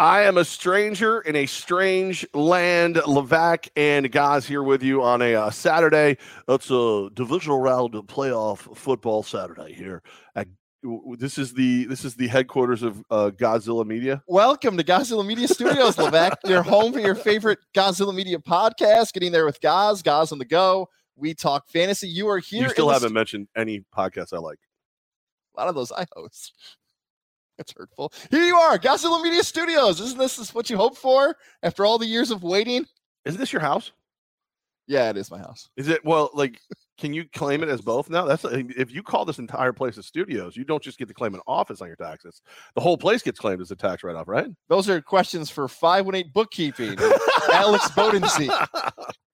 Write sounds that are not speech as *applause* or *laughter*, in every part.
I am a stranger in a strange land. Levac and guys here with you on a uh, Saturday. It's a divisional round of playoff football Saturday here. At, this is the this is the headquarters of uh, Godzilla Media. Welcome to Godzilla Media Studios, Levac. *laughs* your home for your favorite Godzilla Media podcast. Getting there with Goz, Goz on the go. We talk fantasy. You are here. You still haven't st- mentioned any podcast I like. A lot of those I host. That's hurtful. Here you are, Godzilla Media Studios. Isn't this what you hoped for after all the years of waiting? Isn't this your house? Yeah, it is my house. Is it well? Like, can you claim it as both now? That's if you call this entire place a studios, you don't just get to claim an office on your taxes. The whole place gets claimed as a tax write-off, right? Those are questions for five one eight bookkeeping. *laughs* Alex Bodensee,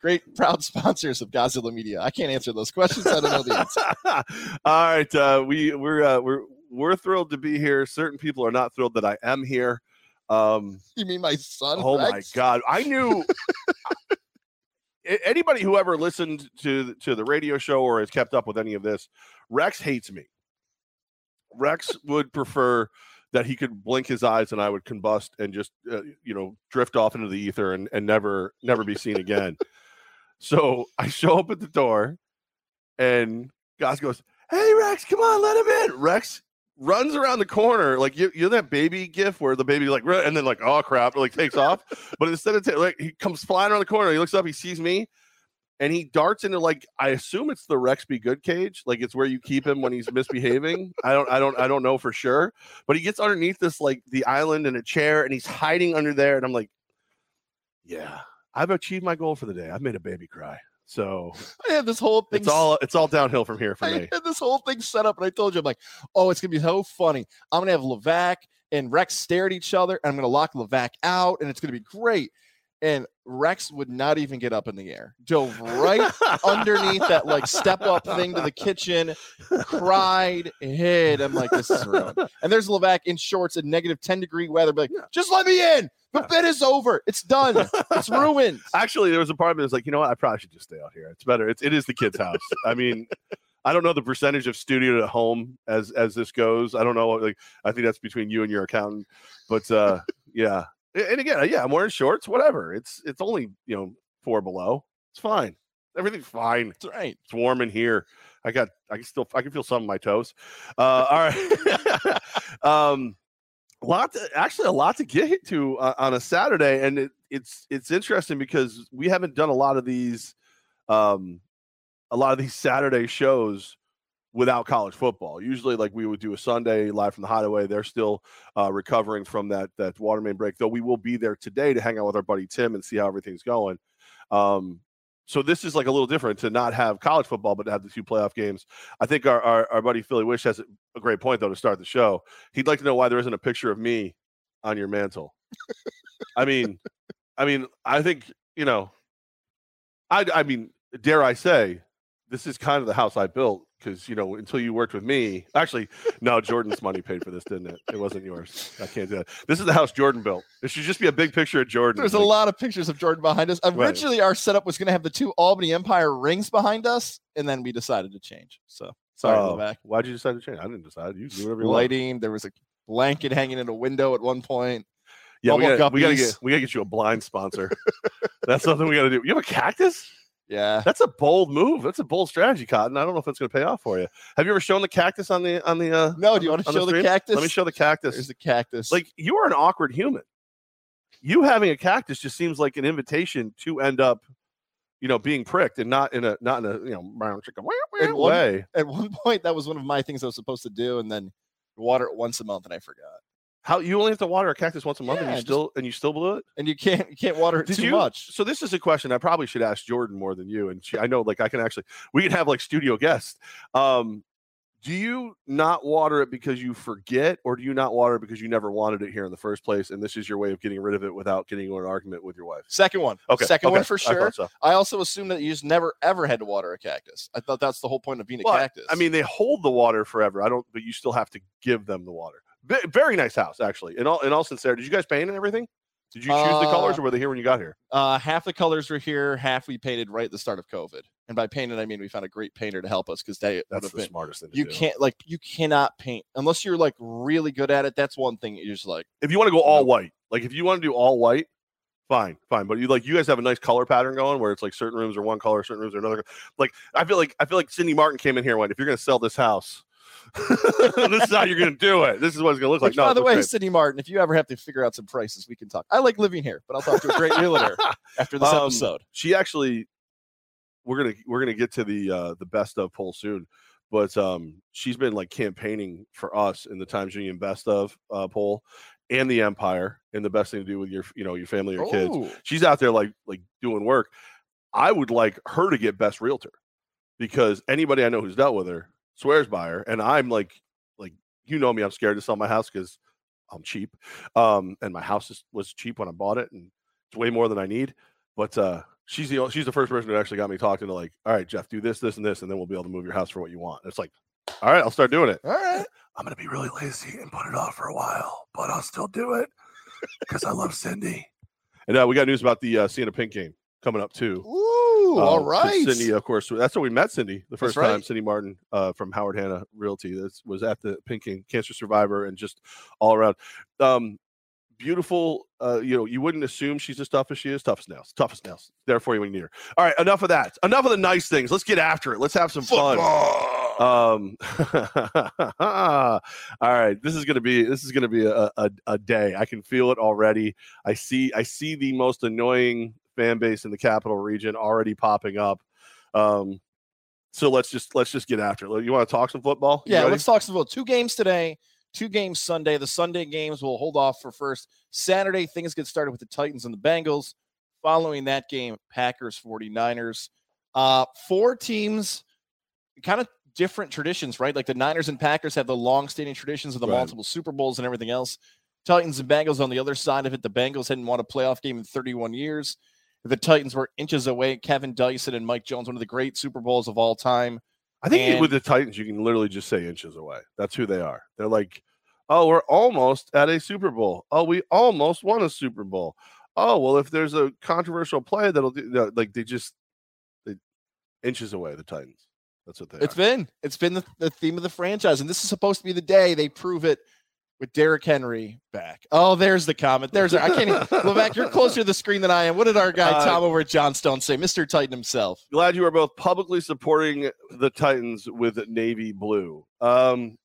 great proud sponsors of Godzilla Media. I can't answer those questions. I don't know the answer. *laughs* All right, uh, we we're uh, we're we're thrilled to be here. Certain people are not thrilled that I am here. Um, you mean my son? Oh Rex? my god! I *laughs* knew anybody who ever listened to to the radio show or has kept up with any of this. Rex hates me. Rex would prefer that he could blink his eyes and I would combust and just uh, you know drift off into the ether and, and never never be seen again. so I show up at the door, and Goz goes, "Hey Rex, come on, let him in." Rex runs around the corner like you, you know that baby gif where the baby like and then like oh crap like takes off? *laughs* But instead of like he comes flying around the corner he looks up he sees me and he darts into like i assume it's the rex be good cage like it's where you keep him when he's misbehaving. I don't i don't i don't know for sure. But he gets underneath this like the island in a chair and he's hiding under there and i'm like yeah i've achieved my goal for the day. I've made a baby cry so I had this whole thing. It's all it's all downhill from here *laughs* for I me. had this whole thing set up, and I told you, I'm like, oh, it's gonna be so funny. I'm gonna have Levac and Rex stare at each other, and I'm gonna lock Levac out, and it's gonna be great. And Rex would not even get up in the air, dove right underneath that like step up thing to the kitchen, cried, hid. I'm like, this is ruined. And there's Levac in shorts in negative 10 degree weather, be like, just let me in. The bid is over. It's done. It's *laughs* ruined. Actually, there was a part of me that was like, you know what? I probably should just stay out here. It's better. It's it is the kid's house. I mean, I don't know the percentage of studio to home as as this goes. I don't know. Like, I think that's between you and your accountant. But uh, yeah. And again, yeah, I'm wearing shorts. Whatever. It's it's only you know four below. It's fine. Everything's fine. It's right. It's warm in here. I got. I can still. I can feel some of my toes. Uh, all right. *laughs* um, lot to, actually a lot to get to uh, on a Saturday, and it, it's it's interesting because we haven't done a lot of these, um, a lot of these Saturday shows without college football. Usually, like we would do a Sunday live from the Hideaway. They're still uh, recovering from that that water main break, though. We will be there today to hang out with our buddy Tim and see how everything's going. Um, so this is like a little different to not have college football, but to have the two playoff games. I think our, our, our buddy Philly Wish has a great point though to start the show. He'd like to know why there isn't a picture of me on your mantle. I mean, I mean, I think you know, I I mean, dare I say, this is kind of the house I built because you know until you worked with me actually no jordan's money paid for this didn't it? It wasn't yours. I can't do that. This is the house jordan built. It should just be a big picture of jordan there's like, a lot of pictures of jordan behind us. Originally right. our setup was going to have the two albany empire rings behind us and then we decided to change. So sorry uh, back. why'd you decide to change? I didn't decide. You do whatever you lighting want. there was a blanket hanging in a window at one point. Yeah we gotta, we gotta, get we gotta get you a blind sponsor. That's something we gotta do. You have a cactus yeah, that's a bold move. That's a bold strategy, Cotton. I don't know if that's going to pay off for you. Have you ever shown the cactus on the on the? Uh, no, do you want to show the, the, cactus? Let me show the cactus. There's the cactus. Like you are an awkward human. You having a cactus just seems like an invitation to end up, you know, being pricked and not in a not in a you know brown chicken at way. One, at one *laughs* point, that was one of my things I was supposed to do, and then water it once a month, and I forgot. How you only have to water a cactus once a month, yeah, and you just, still and you still blew it, and you can't you can't water it Did too you, much. So this is a question I probably should ask Jordan more than you. And she, I know, like I can actually we can have like studio guests. Um, do you not water it because you forget, or do you not water it because you never wanted it here in the first place, and this is your way of getting rid of it without getting into an argument with your wife? Second one. Okay. Second okay. one for sure. I, so. I, also assume that you just never ever had to water a cactus. I thought that's the whole point of being a cactus. I mean, they hold the water forever. I don't, but you still have to give them the water very nice house, actually. In all in all sincerity, did you guys paint and everything? Did you choose the colors, Uh, or were they here when you got here? Uh, half the colors were here, half we painted right at the start of COVID. And by painted, I mean we found a great painter to help us because they that's the been. smartest thing. You do. can't like you cannot paint unless you're like really good at it. That's one thing you're just like if you want to go all white, like if you want to do all white, fine, fine. But you like you guys have a nice color pattern going where it's like certain rooms are one color, certain rooms are another. Like I feel like I feel like Cindy Martin came in here and went, if you're gonna sell this house, *laughs* this is how you're gonna do it. This is what it's gonna look like. No, by the way, great. Cindy Martin, if you ever have to figure out some prices, we can talk. I like living here, but I'll talk to a great realtor *laughs* after this Um, episode. she actually we're gonna we're gonna get to the uh the best of poll soon but um she's been like campaigning for us in the times union best of uh poll and the empire and the best thing to do with your you know your family your kids Oh, she's out there like like doing work i would like her to get best realtor because anybody i know who's dealt with her swears by her and i'm like like you know me i'm scared to sell my house because i'm cheap um and my house is, was cheap when i bought it and it's way more than i need but uh she's the she's the first person who actually got me talking to like all right jeff do this this and this and then we'll be able to move your house for what you want. It's like all right i'll start doing it. All right. i'm gonna be really lazy and put it off for a while but i'll still do it because i love cindy. And uh, we got news about the uh, Siena Pink game coming up too. Ooh, Uh, all 'cause right. Cindy, of course, that's where we met Cindy the first right. time. Cindy Martin uh, from Howard Hanna Realty. That was at the Pink King Cancer Survivor and just all around. Um, beautiful. Uh, you know, you wouldn't assume she's as tough as she is. Tough as nails. Tough as nails. Therefore, you need her. All right, enough of that. Enough of the nice things. Let's get after it. Let's have some fun. Um, *laughs* all right, this is gonna be this is gonna be a, a a day. I can feel it already. I see I see the most annoying fan base in the capital region already popping up. Um, so let's just let's just get after it. You want to talk some football? You Yeah, ready? let's talk some football. Two games today, two games Sunday. The Sunday games we'll hold off for first. Saturday, things get started with the Titans and the Bengals. Following that game, Packers, 49ers. Uh, four teams, kind of different traditions, right? Like the Niners and Packers have the long-standing traditions of the Right. multiple Super Bowls and everything else. Titans and Bengals on the other side of it. The Bengals hadn't won a playoff game in 31 years. The Titans were inches away. Kevin Dyson and Mike Jones, one of the great Super Bowls of all time. I think and- with the Titans, you can literally just say inches away. That's who they are. They're like, oh, we're almost at a Super Bowl. Oh, we almost won a Super Bowl. Oh, well, if there's a controversial play that'll do, no, like they just they, inches away. The Titans. That's what they It's are. been it's been the, the theme of the franchise, and this is supposed to be the day they prove it with Derrick Henry back. Oh, there's the comment. There's I can't. even *laughs* Levac, you're closer to the screen than I am. What did our guy Uh, Tom over at Johnstone say, Mister Titan himself? Glad you are both publicly supporting the Titans with navy blue. Um,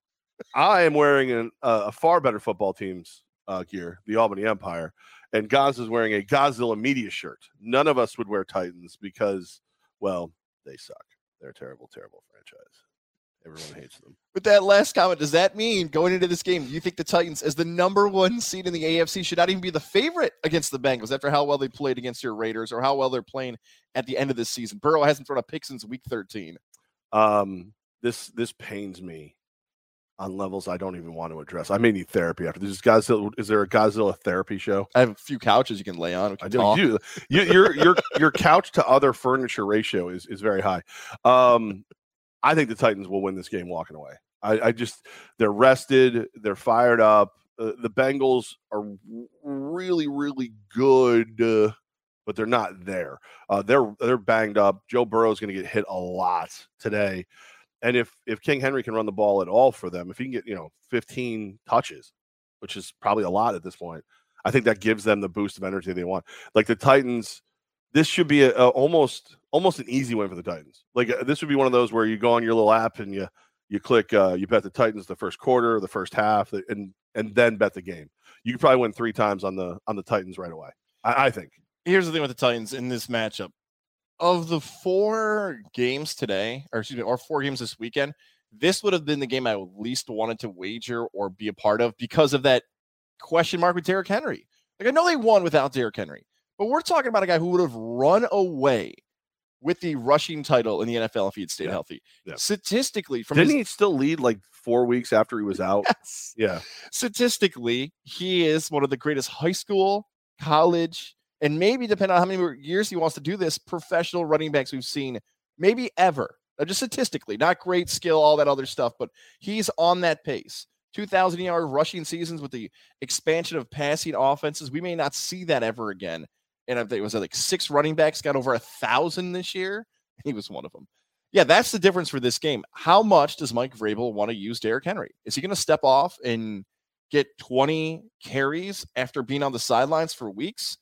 I am wearing an, uh, a far better football team's uh, gear, the Albany Empire, and Goz is wearing a Godzilla media shirt. None of us would wear Titans because, well, they suck. They're a terrible, terrible franchise. Everyone hates them. With that last comment, does that mean going into this game, you think the Titans, as the number one seed in the AFC, should not even be the favorite against the Bengals after how well they played against your Raiders or how well they're playing at the end of this season? Burrow hasn't thrown a pick since week 13. Um, this this pains me on levels I don't even want to address. I may need therapy after this. Is Godzilla, is there a Godzilla therapy show? I have a few couches you can lay on. Can I do. you, your your your couch to other furniture ratio is is very high. Um, I think the Titans will win this game walking away. I, I just they're rested, they're fired up. Uh, the Bengals are really really good, uh, but they're not there. Uh, they're they're banged up. Joe Burrow is going to get hit a lot today, and if if King Henry can run the ball at all for them, if he can get you know 15 touches, which is probably a lot at this point, I think that gives them the boost of energy they want. Like the Titans, this should be a, a almost almost an easy win for the Titans. Like uh, this would be one of those where you go on your little app and you you click uh, you bet the Titans the first quarter, the first half, and and then bet the game. You could probably win three times on the on the Titans right away. I, I think. here's the thing with the Titans in this matchup. Of the four games today, or excuse me, or four games this weekend, this would have been the game I least wanted to wager or be a part of because of that question mark with Derrick Henry. Like I know they won without Derrick Henry, but we're talking about a guy who would have run away with the rushing title in the NFL if he had stayed Yeah. healthy. Yeah. Statistically, from Didn't his, he still lead like four weeks after he was *laughs* out? Yes. Yeah. statistically, he is one of the greatest high school, college, and maybe depending on how many more years he wants to do this, professional running backs we've seen, maybe ever. Uh, Just statistically, not great skill, all that other stuff, but he's on that pace. 2,000 yard rushing seasons with the expansion of passing offenses. We may not see that ever again. And I think it was uh, like six running backs got over a thousand this year. He was one of them. Yeah, that's the difference for this game. How much does Mike Vrabel want to use Derrick Henry? Is he going to step off and get 20 carries after being on the sidelines for weeks?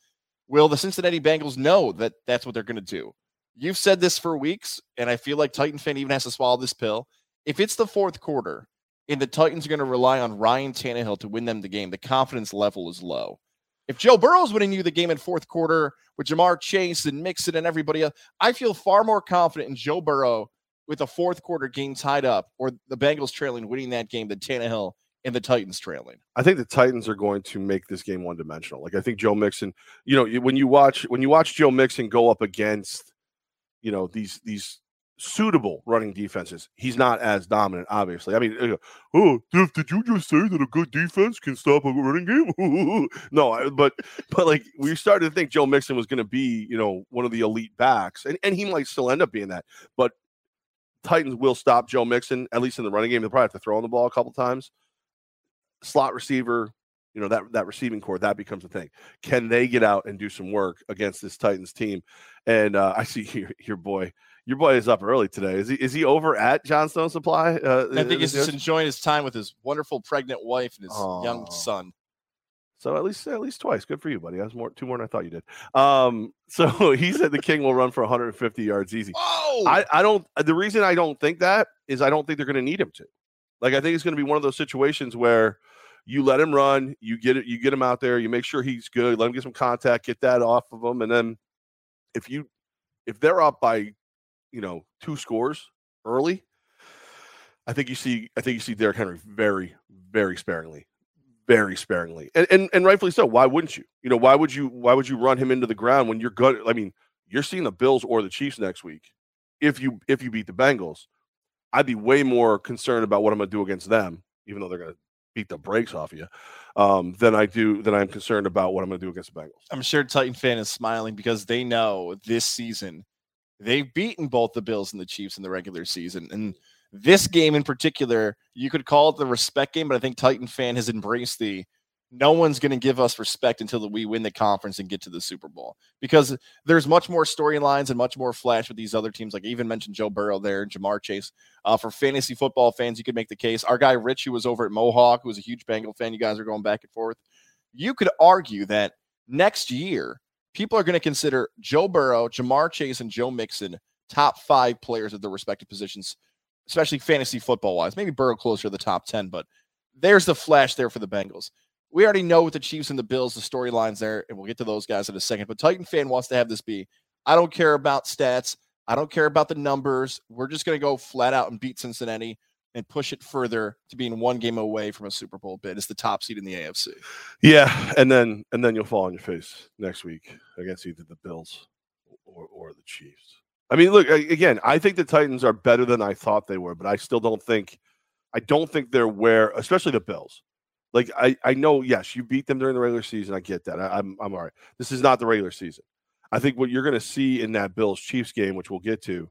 Will the Cincinnati Bengals know that that's what they're going to do? You've said this for weeks, and I feel like Titan fan even has to swallow this pill. If it's the fourth quarter and the Titans are going to rely on Ryan Tannehill to win them the game, the confidence level is low. If Joe Burrow's winning you the game in fourth quarter with Ja'Marr Chase and Mixon and everybody else, I feel far more confident in Joe Burrow with a fourth quarter game tied up or the Bengals trailing winning that game than Tannehill and the Titans trailing. I think the Titans are going to make this game one dimensional. Like I think Joe Mixon, you know, when you watch when you watch Joe Mixon go up against you know these these suitable running defenses. He's not as dominant, obviously. I mean, oh, did you just say that a good defense can stop a running game? *laughs* no, but but like we started to think Joe Mixon was going to be, you know, one of the elite backs, and and he might still end up being that. But Titans will stop Joe Mixon at least in the running game. They'll probably have to throw on the ball a couple times. Slot receiver, you know that that receiving core that becomes a thing. Can they get out and do some work against this Titans team? And uh, I see *laughs* your, your boy, your boy is up early today. Is he is he over at Johnstone Supply? Uh, I think he's just enjoying his time with his wonderful pregnant wife and his Aww. young son. So at least at least twice. Good for you, buddy. That's more two more than I thought you did. Um, *laughs* so he said the King will run for 150 yards easy. Oh, I, I don't. The reason I don't think that is I don't think they're going to need him to. Like I think it's going to be one of those situations where you let him run, you get it, you get him out there, you make sure he's good, let him get some contact, get that off of him, and then if you if they're up by you know two scores early, I think you see I think you see Derrick Henry very very sparingly, very sparingly, and and and rightfully so. Why wouldn't you? You know why would you why would you run him into the ground when you're good? I mean, you're seeing the Bills or the Chiefs next week. If you if you beat the Bengals, I'd be way more concerned about what I'm going to do against them, even though they're to beat the brakes off of you, um, than I do than I'm concerned about what I'm going to do against the Bengals. I'm sure Titan fan is smiling because they know this season they've beaten both the Bills and the Chiefs in the regular season, and this game in particular, you could call it the respect game, but I think Titan fan has embraced the no one's going to give us respect until we win the conference and get to the Super Bowl because there's much more storylines and much more flash with these other teams. Like I even mentioned Joe Burrow there, Ja'Marr Chase. Uh, for fantasy football fans, you could make the case. Our guy Rich, who was over at Mohawk, who was a huge Bengal fan, you guys are going back and forth. You could argue that next year, people are going to consider Joe Burrow, Ja'Marr Chase, and Joe Mixon top five players at their respective positions, especially fantasy football wise. Maybe Burrow closer to the top 10, but there's the flash there for the Bengals we already know with the Chiefs and the Bills, the storylines there, and we'll get to those guys in a second. But Titan fan wants to have this be I don't care about stats. I don't care about the numbers. We're just going to go flat out and beat Cincinnati and push it further to being one game away from a Super Bowl bid. It's the top seed in the AFC. Yeah, and then and then you'll fall on your face next week against either the Bills or, or the Chiefs. I mean, look again. I think the Titans are better than I thought they were, but I still don't think. I don't think they're where, especially the Bills. Like I, I know, yes, you beat them during the regular season. I get that. I, I'm, I'm all right. This is not the regular season. I think what you're going to see in that Bills Chiefs game, which we'll get to,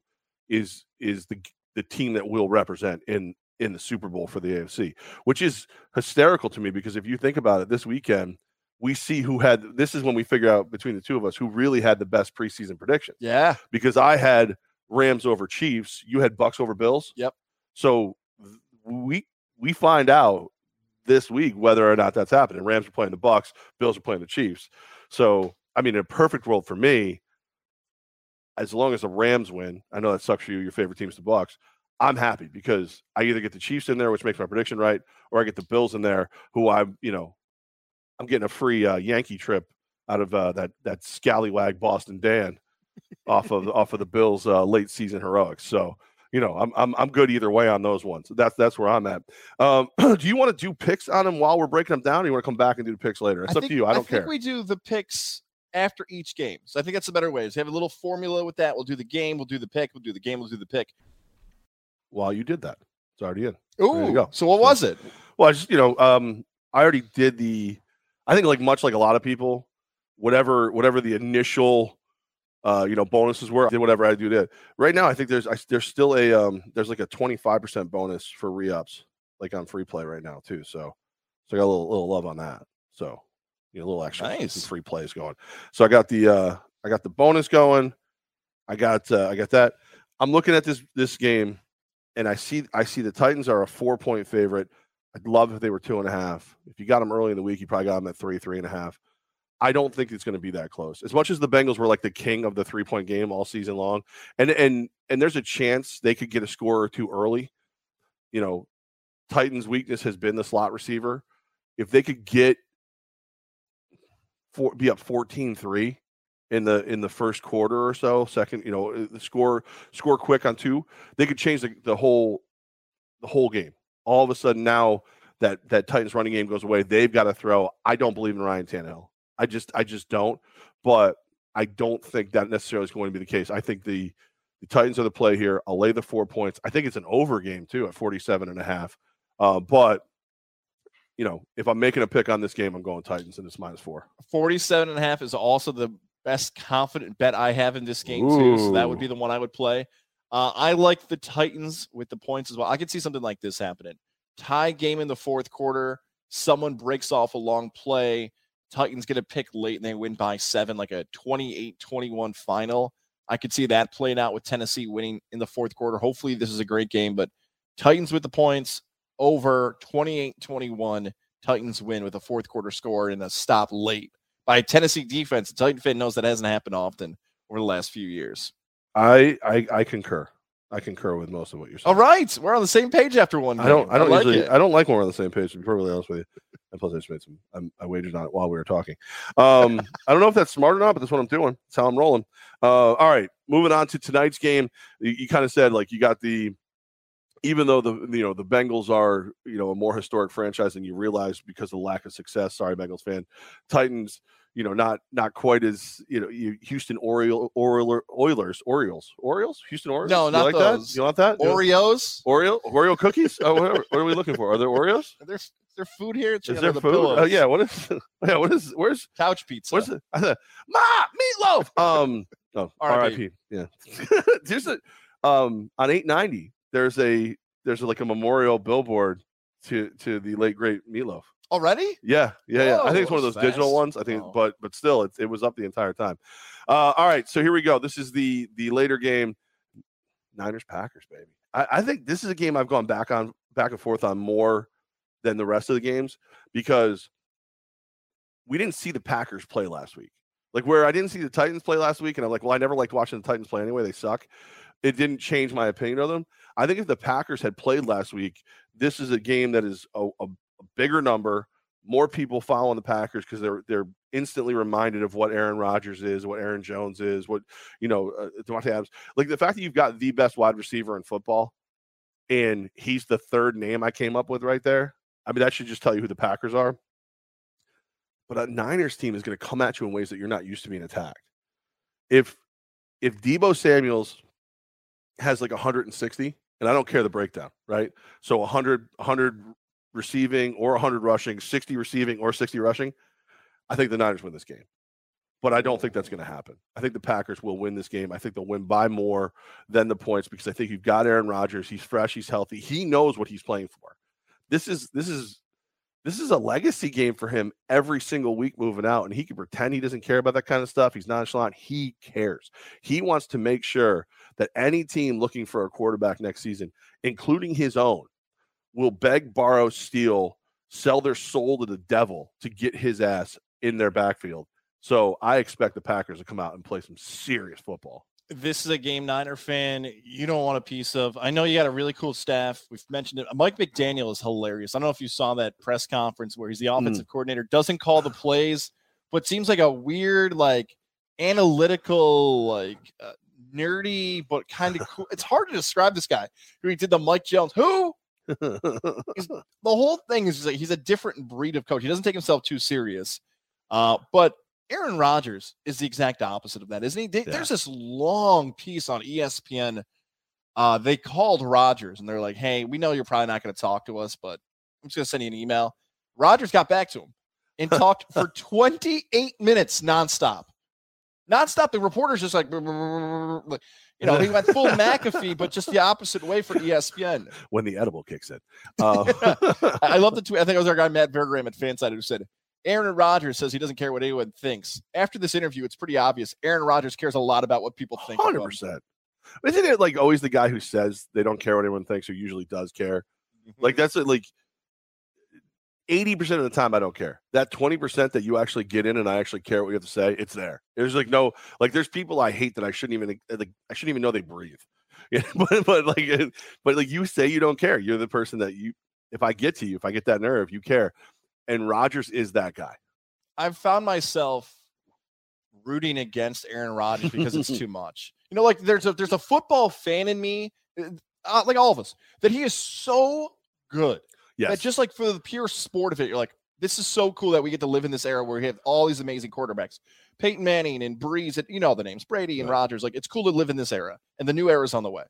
is is the the team that will represent in in the Super Bowl for the AFC, which is hysterical to me because if you think about it, this weekend we see who had this is when we figure out between the two of us who really had the best preseason prediction. Yeah, because I had Rams over Chiefs, you had Bucks over Bills. Yep. So we we find out this week whether or not that's happening. Rams are playing the Bucks, Bills are playing the Chiefs. So, I mean, in a perfect world for me, as long as the Rams win, I know that sucks for you. Your favorite team's the Bucks. I'm happy because I either get the Chiefs in there, which makes my prediction right, or I get the Bills in there, who I'm, you know, I'm getting a free uh, Yankee trip out of uh, that that scallywag Boston Dan off of *laughs* off of the Bills' uh, late season heroics. So you know, I'm I'm I'm good either way on those ones. That's that's where I'm at. Um, *clears throat* do you want to do picks on them while we're breaking them down? Or you want to come back and do the picks later? It's I up think, to you. I don't I care. we do the picks after each game. So I think that's a better way. Is have a little formula with that. We'll do the game. We'll do the pick. We'll do the game. We'll do the pick. Well, you did that. It's already in. Oh, go. So what was it? Well, I just you know, um, I already did the. I think like much like a lot of people, whatever whatever the initial uh, you know, bonuses were. I did whatever I do did. Right now, I think there's I, there's still a um, there's like a 25% bonus for re-ups like on free play right now too. So, so I got a little little love on that. So, you know, a little extra Nice. free plays going. So I got the uh I got the bonus going. I got uh, I got that. I'm looking at this this game, and I see I see the Titans are a four point favorite. I'd love if they were two and a half. If you got them early in the week, you probably got them at three, three and a half. I don't think it's going to be that close. As much as the Bengals were like the king of the three point game all season long, and and and there's a chance they could get a score or two early. You know, Titans' weakness has been the slot receiver. If they could get four, be up 14-3 in the in the first quarter or so, second, you know, score score quick on two, they could change the, the whole the whole game. All of a sudden now that that Titans running game goes away, they've got to throw. I don't believe in Ryan Tannehill. I just I just don't. But I don't think that necessarily is going to be the case. I think the the Titans are the play here. I'll lay the four points. I think it's an over game too at 47 and a half. Uh, but you know, if I'm making a pick on this game, I'm going Titans and it's minus four. 47 and a half is also the best confident bet I have in this game too. So that would be the one I would play. Uh, I like the Titans with the points as well. I could see something like this happening. Tie game in the fourth quarter. Someone breaks off a long play. Titans get a pick late and they win by seven, like a 28 21 final. I could see that playing out with Tennessee winning in the fourth quarter. Hopefully, this is a great game, but Titans with the points over 28 21. Titans win with a fourth quarter score and a stop late by Tennessee defense. The Titan fan knows that hasn't happened often over the last few years. I I, I concur. I concur with most of what you're saying. All right, we're on the same page after one. I don't. I don't like usually. it. I don't like when we're on the same page. To be perfectly honest with you, and plus I just made some. I'm, I wagered on it while we were talking. Um, *laughs* I don't know if that's smart or not, but that's what I'm doing. That's how I'm rolling. Uh, all right, moving on to tonight's game. You, you kind of said like you got the. Even though the you know the Bengals are you know a more historic franchise than you realize because of the lack of success. Sorry, Bengals fan. Titans, you know, not not quite as you know you, Houston Oriole, Oriole, Oilers, Orioles, Orioles, Houston Orioles. No, You not like those. that. You want that? Oreos. Oreo Oreo cookies? Oh, what are, what are we looking for? Are there Oreos? *laughs* There's there food here. It's Is there the food? Oh yeah. What is? *laughs* Yeah. What is? Where's? couch pizza. What's it? Ma meatloaf. Um. Oh, R.I.P.. Yeah. *laughs* There's a um on 890. There's a there's like a memorial billboard to to the late great meatloaf. Already? Yeah, yeah, yeah. I think it's one of those digital ones. I think, Oh. but but still, it, it was up the entire time. Uh, all right, so here we go. This is the the later game. Niners Packers, baby. I, I think this is a game I've gone back on back and forth on more than the rest of the games because we didn't see the Packers play last week. Like where I didn't see the Titans play last week, and I'm like, well, I never liked watching the Titans play anyway. They suck. It didn't change my opinion of them. I think if the Packers had played last week, this is a game that is a, a, bigger number, more people following the Packers because they're they're instantly reminded of what Aaron Rodgers is, what Aaron Jones is, what you know, uh, Davante Adams. Like the fact that you've got the best wide receiver in football, and he's the third name I came up with right there. I mean, that should just tell you who the Packers are. But a Niners team is going to come at you in ways that you're not used to being attacked. If if Deebo Samuels has like 160, and I don't care the breakdown, right? So 100 100 receiving or 100 rushing, 60 receiving or 60 rushing, I think the Niners win this game. But I don't think that's going to happen. I think the Packers will win this game. I think they'll win by more than the points because I think you've got Aaron Rodgers. He's fresh, he's healthy. He knows what he's playing for. This is this is this is a legacy game for him every single week moving out and he can pretend he doesn't care about that kind of stuff. He's nonchalant. He cares. He wants to make sure that any team looking for a quarterback next season, including his own, will beg, borrow, steal, sell their soul to the devil to get his ass in their backfield. So I expect the Packers to come out and play some serious football. This is a game Niner fan you don't want a piece of. I know you got a really cool staff. We've mentioned it. Mike McDaniel is hilarious. I don't know if you saw that press conference where he's the offensive coordinator, doesn't call the plays, but seems like a weird, like analytical, like uh, nerdy, but kind of cool. It's hard to describe this guy. Who he did the Mike Jones. Who *laughs* the whole thing is just like he's a different breed of coach. He doesn't take himself too serious. Uh, but Aaron Rodgers is the exact opposite of that, isn't he? They- Yeah. There's this long piece on ESPN. Uh, they called Rodgers and they're like, "Hey, we know you're probably not going to talk to us, but I'm just going to send you an email." Rodgers got back to him and *laughs* talked for 28 minutes nonstop. Nonstop. The reporter's just like, You know, he went full *laughs* McAfee, but just the opposite way for ESPN. when the edible kicks in. *laughs* Uh, I love the *laughs* tweet. I think it was our guy Matt Verderame at Fanside who said, Aaron Rodgers says he doesn't care what anyone thinks. After this interview, it's pretty obvious Aaron Rodgers cares a lot about what people think. Hundred percent. Isn't it like always the guy who says they don't care what anyone thinks, who usually does care? Mhm. Like that's it, like eighty percent of the time I don't care. That twenty percent that you actually get in and I actually care what you have to say, it's there. There's like no like there's people I hate that I shouldn't even like I shouldn't even know they breathe. *laughs* Yeah, but but like but like you say you don't care. You're the person that you if I get to you, if I get that nerve, you care. And Rodgers is that guy. I've found myself rooting against Aaron Rodgers because it's *laughs* too much. You know, like there's a there's a football fan in me, uh, like all of us, that he is so good Yes. that just like for the pure sport of it, you're like, this is so cool that we get to live in this era where we have all these amazing quarterbacks, Peyton Manning and Brees, and you know the names, Brady and Right. Rodgers. Like it's cool to live in this era, and the new era is on the way.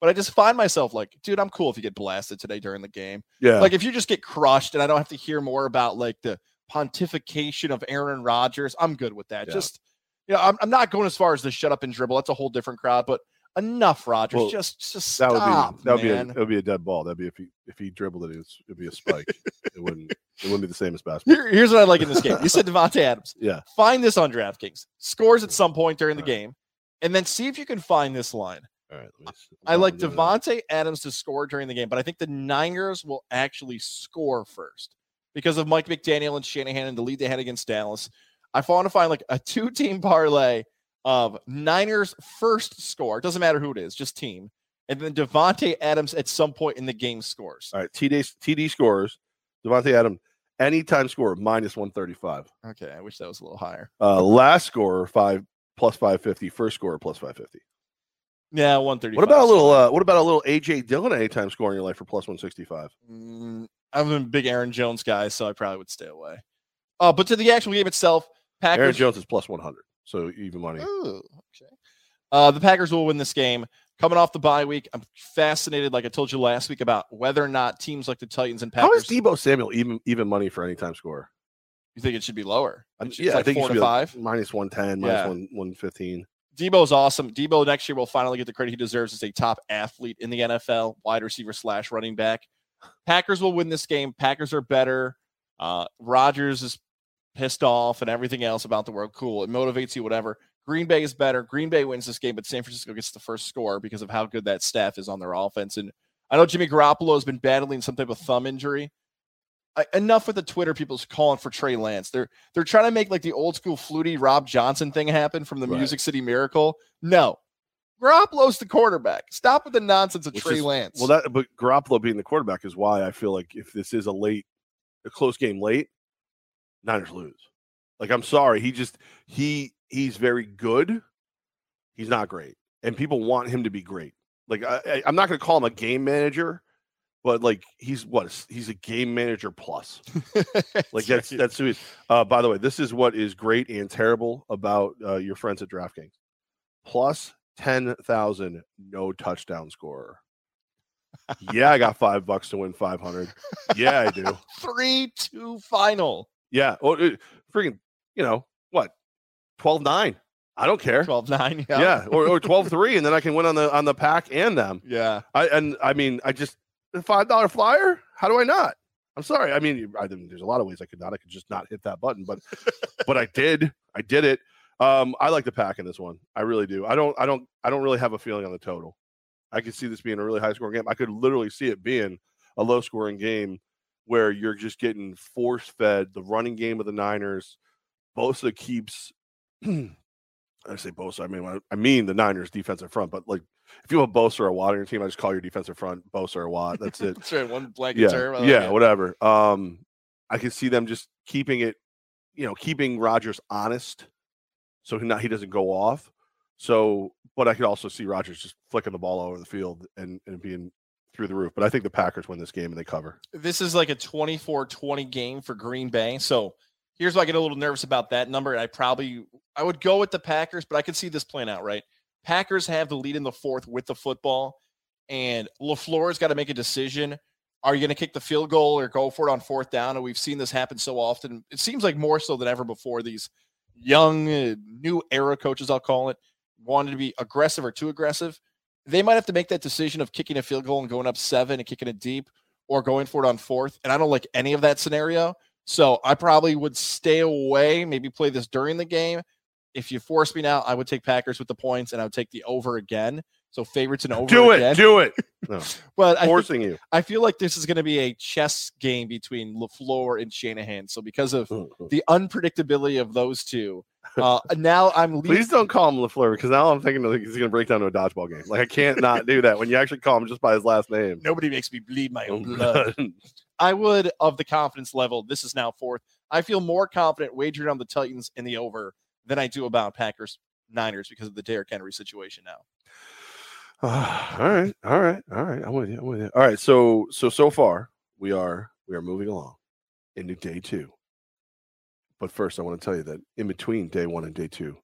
But I just find myself like, dude, I'm cool if you get blasted today during the game. yeah. Like if you just get crushed and I don't have to hear more about like the pontification of Aaron Rodgers, I'm good with that. Yeah. Just you know, I'm, I'm not going as far as the shut up and dribble. That's a whole different crowd, but enough Rodgers. Well, just just that would stop, be that would be a, man. that would be a dead ball. That'd be if he if he dribbled it, it would be a spike. it *laughs* wouldn't it wouldn't be the same as basketball. Here- here's what I like in this game. You said Davante Adams. *laughs* Yeah. Find this on DraftKings. Scores at some point during the Right. game, and then see if you can find this line. All right. let me see. I like I'm doing it. Davante Adams to score during the game, but I think the Niners will actually score first because of Mike McDaniel and Shanahan and the lead they had against Dallas. I want to find like a two-team parlay of Niners first score. It doesn't matter who it is, just team. And then Davante Adams at some point in the game scores. All right. TD TD scores. Davante Adam anytime score minus one thirty five. Okay, I wish that was a little higher. Uh, last score five plus five fifty. First scorer plus five fifty. Yeah, 130. What about a little? Uh, what about a little AJ Dillon anytime score in your life for plus one sixty five? Mm, I'm a big Aaron Jones guy, so I probably would stay away. Uh, but to the actual game itself, Packers. Aaron Jones is plus one hundred. So even money. Ooh, okay. Uh, the Packers will win this game. Coming off the bye week, I'm fascinated, like I told you last week, about whether or not teams like the Titans and Packers. How is Deebo Samuel even even money for any time score? you think it should be lower? Yeah, like I think it four should to be like five. minus one ten, Yeah. minus one one fifteen. Deebo's awesome. Deebo next year will finally get the credit he deserves as a top athlete in the NFL, wide receiver slash running back. Packers will win this game. Packers are better. Uh, Rodgers is pissed off and everything else about the world. Cool. It motivates you, whatever. Green Bay is better. Green Bay wins this game, but San Francisco gets the first score because of how good that staff is on their offense. And I know Jimmy Garoppolo has been battling some type of thumb injury. I, enough with the Twitter people's calling for Trey Lance. They're they're trying to make like the old school Flutie Rob Johnson thing happen from the Right. Music City Miracle. No, Garoppolo's the quarterback. Stop with the nonsense of Which Trey is- Lance. Well, that but Garoppolo being the quarterback is why I feel like if this is a late, a close game late, Niners lose. Like I'm sorry, he just he he's very good. He's not great, and people want him to be great. Like I, I'm not going to call him a game manager, but like he's what he's a game manager plus. *laughs* Like that's that's who he. Uh, by the way, this is what is great and terrible about uh, your friends at DraftKings. Plus ten thousand, no touchdown scorer. yeah, I got five bucks to win five hundred. Yeah, I do. *laughs* three two final. Yeah, oh, uh, freaking, you know what? 12-9. I don't care. 12-9. *laughs* Yeah, Yeah. or, or 12-3, and then I can win on the on the pack and them. Yeah. I and I mean, I just the five dollar flyer. How do I not? I'm sorry. I mean, I there's a lot of ways I could not. I could just not hit that button, but *laughs* but I did. I did it. Um, I like the pack in this one. I really do. I don't. I don't. I don't really have a feeling on the total. I could see this being a really high scoring game. I could literally see it being a low scoring game where you're just getting force fed the running game of the Niners. Bosa keeps. *clears throat* I say Bosa. I mean, I- mean the Niners defensive front, but like if you have a Bosa or a Watt on your team, I just call your defensive front Bosa or Watt. That's it. *laughs* That's right. One blanket yeah, term. Like yeah, it. whatever. Um, I can see them just keeping it, you know, keeping Rodgers honest, so he not he doesn't go off. So, but I could also see Rodgers just flicking the ball over the field and and being through the roof. But I think the Packers win this game and they cover. This is like a 24-20 game for Green Bay. So here's why I get a little nervous about that number. I probably I would go with the Packers, but I could see this playing out right. Packers have the lead in the fourth with the football, and LaFleur's got to make a decision. Are you going to kick the field goal or go for it on fourth down? And we've seen this happen so often. It seems like more so than ever before. These young, uh, new era coaches, I'll call it, wanted to be aggressive or too aggressive, they might have to make that decision of kicking a field goal and going up seven and kicking it deep or going for it on fourth. And I don't like any of that scenario. So I probably would stay away, maybe play this during the game. If you force me now, I would take Packers with the points and I would take the over again. So favorites and over. Do it. again. Do it. No, *laughs* But I think forcing you. I feel like this is going to be a chess game between LaFleur and Shanahan. So because of the unpredictability of those two, uh, *laughs* now I'm leaving. Please don't call him Lafleur because now I'm thinking like he's going to break down to a dodgeball game. Like I can't not do that when you actually call him just by his last name. Nobody makes me bleed my own blood. I would, of the confidence level, this is now fourth. I feel more confident wagering on the Titans in the over than I do about Packers Niners because of the Derrick Henry situation now. *sighs* All right, all right, all right. I'm with you. I'm with you. All right. So so so far we are we are moving along into day two. But first, I want to tell you that in between day one and day two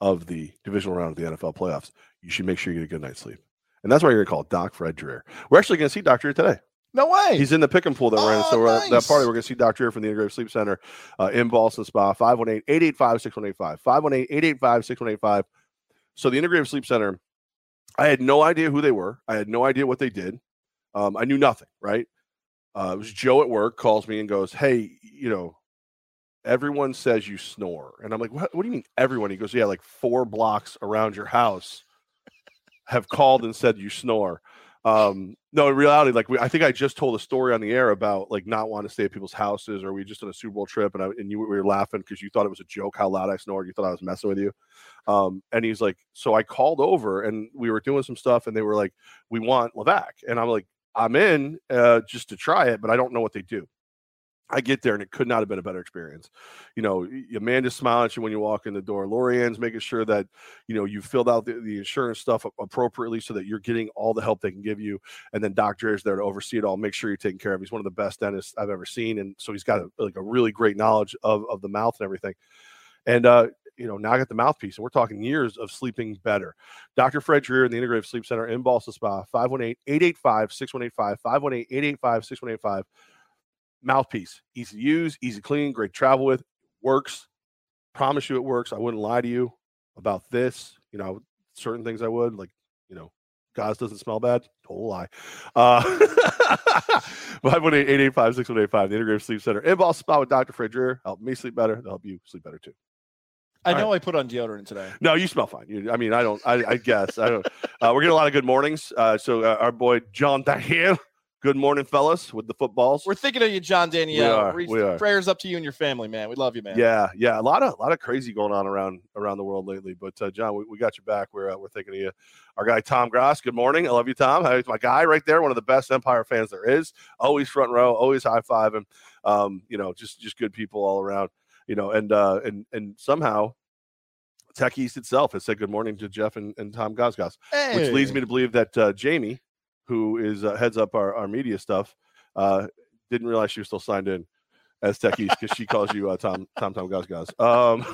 of the divisional round of the NFL playoffs, you should make sure you get a good night's sleep. And that's why you're going to call Doc Fred Dreer. We're actually going to see Dr. Dreer today. No way. He's in the pick and pool that we're in. So Oh, we're at that party. We're going to see Dr. Dreer from the Integrative Sleep Center uh, in Ballston Spa, 518 885 6185. 518 885 6185. So the Integrative Sleep Center, I had no idea who they were. I had no idea what they did. Um, I knew nothing, right? Uh, it was Joe at work calls me and goes, Hey, you know, everyone says you snore. And I'm like, What, what do you mean everyone? He goes, Yeah, like four blocks around your house have called and said you snore. Um, no, in reality, like we, I think I just told a story on the air about like not wanting to stay at people's houses, or we just on a Super Bowl trip, and I and you we were laughing because you thought it was a joke how loud I snored. You thought I was messing with you. Um, and he's like, so I called over and we were doing some stuff, and they were like, we want Levac, and I'm like, I'm in uh, just to try it, but I don't know what they do. I get there and it could not have been a better experience. You know, Amanda's smiling at you when you walk in the door. Lorianne's making sure that, you know, you filled out the, the insurance stuff appropriately so that you're getting all the help they can give you. And then Dr. is there to oversee it all, make sure you're taken care of. He's one of the best dentists I've ever seen. And so he's got a, like a really great knowledge of, of the mouth and everything. And, uh, you know, now I got the mouthpiece, and we're talking years of sleeping better. Dr. Fred Dreer in the Integrative Sleep Center in Ballston Spa, 518 885 6185, 518 885 6185 mouthpiece easy to use easy to clean great to travel with works promise you it works i wouldn't lie to you about this you know certain things i would like you know Goz doesn't smell bad. Total lie. Uh, *laughs* 518-885-6185, the Integrative Sleep Center. In Ballston Spa with Dr. Fred Dreer. Help me sleep better. They'll help you sleep better too. I All know I put on deodorant today. No, you smell fine. You, I mean, I don't. I, I guess I don't. Uh, we're getting a lot of good mornings. Uh, so uh, our boy John Daniel. Good morning, fellas, with the footballs. We're thinking of you, John Danielle. are, we are. Prayers up to you and your family, man. We love you, man. Yeah, yeah, a lot of a lot of crazy going on around around the world lately. But uh, John, we, we got you back. We're uh, we're thinking of you. Our guy Tom Gross. Good morning. I love you, Tom. Hey, my guy right there, one of the best Empire fans there is. Always front row, always high five him. Um, you know, just just good people all around. You know, and uh, and and somehow. Tech East itself has said good morning to Jeff and, and Tom Gosgos, which leads me to believe that uh, Jamie, who is uh, heads up our, our media stuff, uh, didn't realize she was still signed in as techies because she calls you uh, Tom Tom Tom Gos Gos. Um,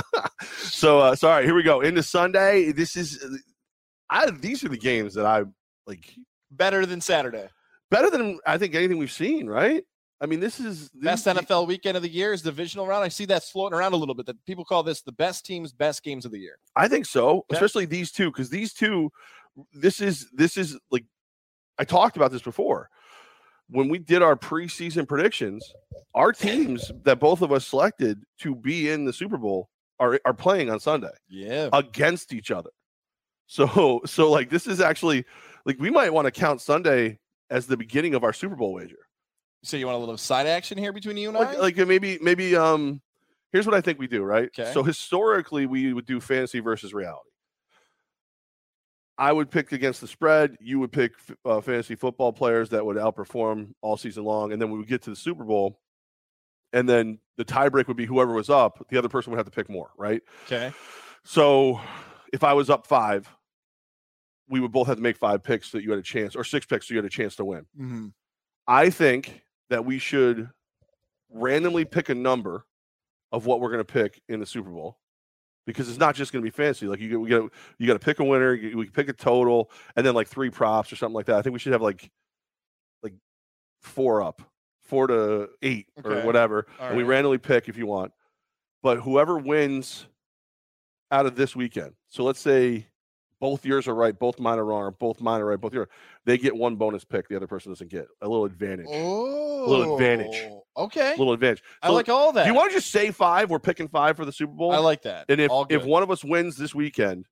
*laughs* so uh, sorry, here we go into Sunday. This is I these are the games that I like better than Saturday. better than I think anything we've seen. Right? I mean, this is Best NFL weekend of the year is divisional round. I see that floating around a little bit. That people call this the best teams, best games of the year. I think so, Okay. especially these two, because these two, this is this is like I talked about this before. When we did our preseason predictions, our teams that both of us selected to be in the Super Bowl are are playing on Sunday Yeah. against each other. So *laughs* so like this is actually like we might want to count Sunday as the beginning of our Super Bowl wager. so you want a little side action here between you and I? Like, like uh, maybe maybe um here's what I think we do, right? Okay. So historically we would do fantasy versus reality. I would pick against the spread. You would pick uh, fantasy football players that would outperform all season long, and then we would get to the Super Bowl, and then the tiebreak would be whoever was up. The other person would have to pick more, right? okay. So if I was up five, we would both have to make five picks so that you had a chance, or six picks so you had a chance to win. Mhm. I think that we should randomly pick a number of what we're going to pick in the Super Bowl because it's not just going to be fancy. Like you, get- we got you got to pick a winner. you- We can pick a total and then like three props or something like that. I think we should have like like four up, four to eight or whatever, and we randomly pick if you want. But whoever wins out of this weekend. So let's say both yours are right, both mine are wrong, or both mine are right, both yours. They get one bonus pick. The other person doesn't get a little advantage. Oh, little advantage. Oh. Okay, little advantage. I like all that. Do you want to just say five? We're picking five for the Super Bowl. I like that. and if if one of us wins this weekend,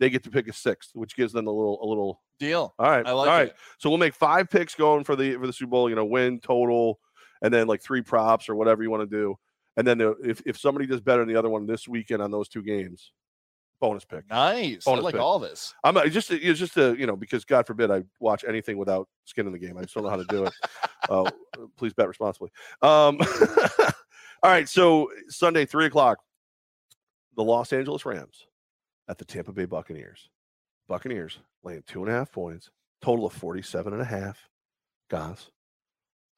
they get to pick a sixth, which gives them a little a little. deal, All right, I like all right. it. So we'll make five picks going for the for the Super Bowl. You know, win total, and then like three props or whatever you want to do. And then uh, if if somebody does better than the other one this weekend on those two games, bonus pick. Nice. I like pick. all this. I'm just it's just a you know because God forbid I watch anything without skin in the game. I just don't know how to do it. *laughs* uh, please bet responsibly. Um, *laughs* all right, so Sunday three o'clock, the Los Angeles Rams at the Tampa Bay Buccaneers. Buccaneers laying two and a half points, total of 47 and a half. Guys,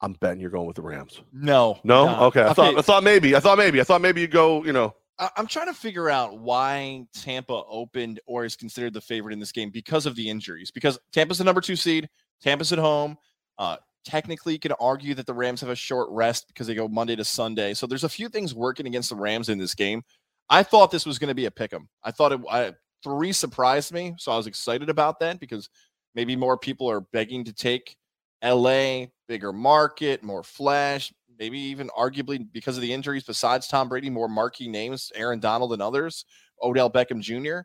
I'm betting you're going with the Rams. No, No, okay. I thought I thought maybe I thought maybe I thought maybe you go. You know, I'm trying to figure out why Tampa opened or is considered the favorite in this game because of the injuries. Because Tampa's the number two seed, Tampa's at home. Uh, technically, you can argue that the Rams have a short rest because they go Monday to Sunday. So there's a few things working against the Rams in this game. I thought this was going to be a pick 'em. I thought it. I, three surprised me, so I was excited about that because maybe more people are begging to take LA, bigger market, more flash, maybe even arguably because of the injuries, besides Tom Brady, more marquee names, Aaron Donald and others, Odell Beckham Jr.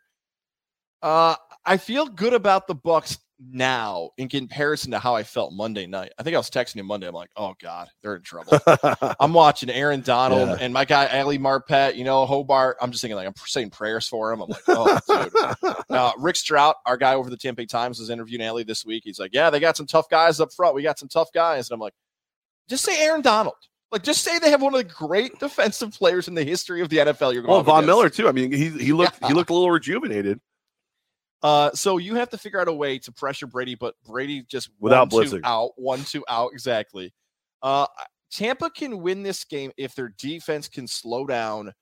Uh, I feel good about the Bucks now in comparison to how I felt Monday night. I think I was texting him Monday. I'm like, oh God, they're in trouble. *laughs* I'm watching Aaron Donald Yeah. and my guy Ali Marpet, you know, Hobart. I'm just thinking like I'm saying prayers for him. I'm like, oh dude. *laughs* Uh, Rick Stroud, our guy over the Tampa Bay Times, was interviewing Allie this week. He's like, "Yeah, they got some tough guys up front. We got some tough guys." And I'm like, "Just say Aaron Donald. Like, just say they have one of the great defensive players in the history of the NFL." You're going. well, Von against. Miller too. I mean, he he looked he looked a little rejuvenated Uh, so you have to figure out a way to pressure Brady, but Brady just Without one, two blitzing. out, one two out exactly. Uh, Tampa can win this game if their defense can slow down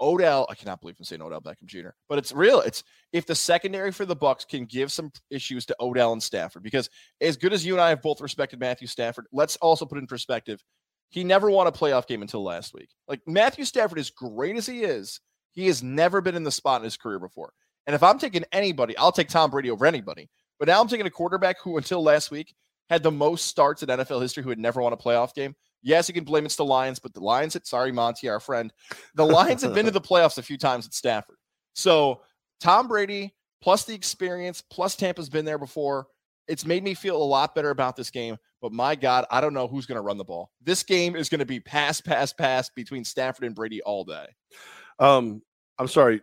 Odell. I cannot believe I'm saying Odell Beckham Jr., but it's real. It's if the secondary for the Bucks can give some issues to Odell and Stafford, because as good as you and I have both respected Matthew Stafford, let's also put in perspective. He never won a playoff game until last week. Like Matthew Stafford, as great as he is, he has never been in the spot in his career before. And if I'm taking anybody, I'll take Tom Brady over anybody. But now I'm taking a quarterback who, until last week, had the most starts in NFL history who had never won a playoff game. Yes, you can blame it's the Lions, but the Lions, at, sorry, Monty, our friend, the Lions have been to the *laughs* playoffs a few times at Stafford. So Tom Brady, plus the experience, plus Tampa's been there before. It's made me feel a lot better about this game. But my God, I don't know who's going to run the ball. This game is going to be pass, pass, pass between Stafford and Brady all day. Um, I'm sorry.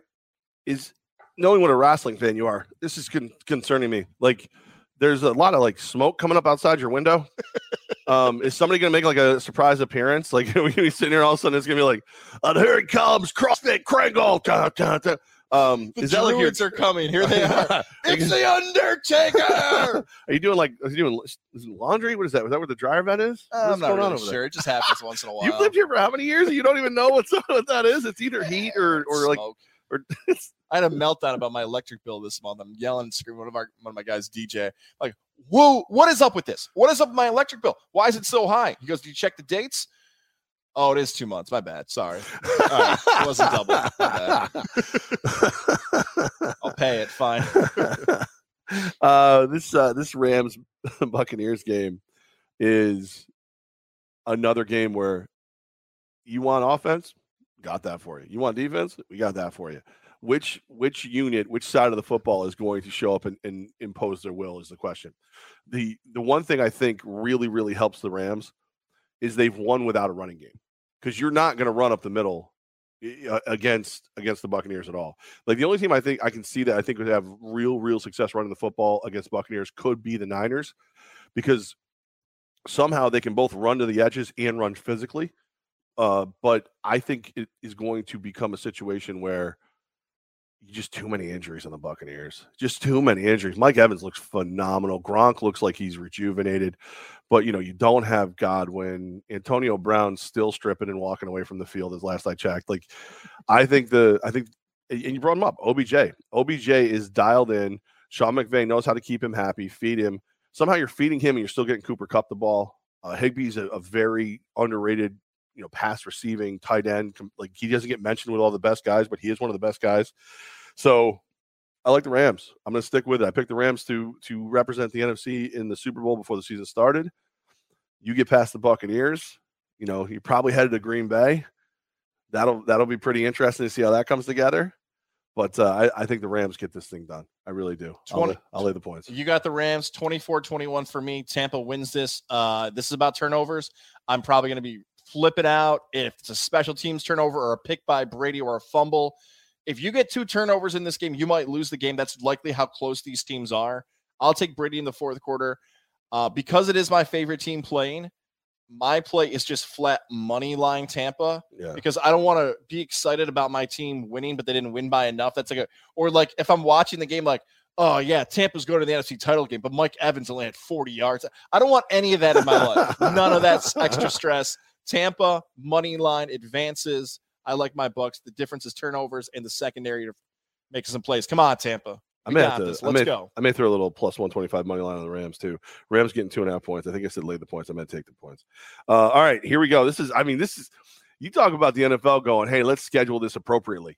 Is knowing what a wrestling fan you are, this is con- concerning me. Like, there's a lot of like smoke coming up outside your window. *laughs* um, is somebody gonna make like a surprise appearance? Like, *laughs* we be sitting here all of a sudden, it's gonna be like, and here it comes, CrossFit Kringle. Ta, ta, ta. Um, The is that like your? Are coming. Here they are. *laughs* It's the Undertaker. *laughs* Are you doing like? Are you doing laundry? What is that? Is that where the dryer vent is? I'm What's not going really on over sure. there? It just happens once in a while. You've lived here for how many years? and You don't even know what's what that is. It's either heat or or like Smoke. or I had a meltdown about my electric bill this month. I'm yelling and screaming. One of our one of my guys, DJ, like, "Whoa, what is up with this? What is up with my electric bill? Why is it so high?" He goes, "Do you check the dates?" Oh, it is two months. My bad. Sorry. Right. It wasn't double. I'll pay it. Fine. *laughs* uh, this uh, this Rams *laughs* Buccaneers game is another game where you want offense, got that for you. You want defense, we got that for you. Which which unit, which side of the football is going to show up and, and impose their will is the question. The the one thing I think really really helps the Rams is they've won without a running game because you're not going to run up the middle uh, against against the Buccaneers at all. Like the only team I think I can see that I think would have real, real success running the football against Buccaneers could be the Niners, because somehow they can both run to the edges and run physically. Uh, but I think it is going to become a situation where just too many injuries on the Buccaneers. Just too many injuries. Mike Evans looks phenomenal. Gronk looks like he's rejuvenated, but you know you don't have Godwin. Antonio Brown still stripping and walking away from the field. As last I checked, like I think the I think and you brought him up. OBJ. OBJ is dialed in. Sean McVay knows how to keep him happy, feed him. Somehow you're feeding him and you're still getting Cooper Kupp the ball. Uh, Higbee's a, a very underrated you know, pass receiving, tight end. Like he doesn't get mentioned with all the best guys, but he is one of the best guys. So I like the Rams. I'm going to stick with it. I picked the Rams to to represent the NFC in the Super Bowl before the season started. You get past the Buccaneers, you know, you're probably headed to Green Bay. That'll that'll be pretty interesting to see how that comes together. But uh, I, I, think the Rams get this thing done. I really do. 20, I'll, lay, I'll lay the points. You got the Rams 24 21 for me. Tampa wins this. Uh, this is about turnovers. I'm probably going to be flipping out if it's a special teams turnover or a pick by Brady or a fumble. If you get two turnovers in this game, you might lose the game. That's likely how close these teams are. I'll take Brady in the fourth quarter. Uh, because it is my favorite team playing, my play is just flat money line Tampa yeah. because I don't want to be excited about my team winning, but they didn't win by enough. That's like a, or like if I'm watching the game, like, oh yeah, Tampa's going to the NFC title game, but Mike Evans only had 40 yards. I don't want any of that in my life. None of that extra stress. Tampa money line advances. I like my Bucks. The difference is turnovers and the secondary to make some plays. Come on, Tampa. I may to. Let's I may, go. I may throw a little plus one twenty five money line on the Rams too. Rams getting two and a half points. I think I said lay the points. I'm going to take the points. Uh, all right, here we go. This is. I mean, this is. You talk about the NFL going. Hey, let's schedule this appropriately.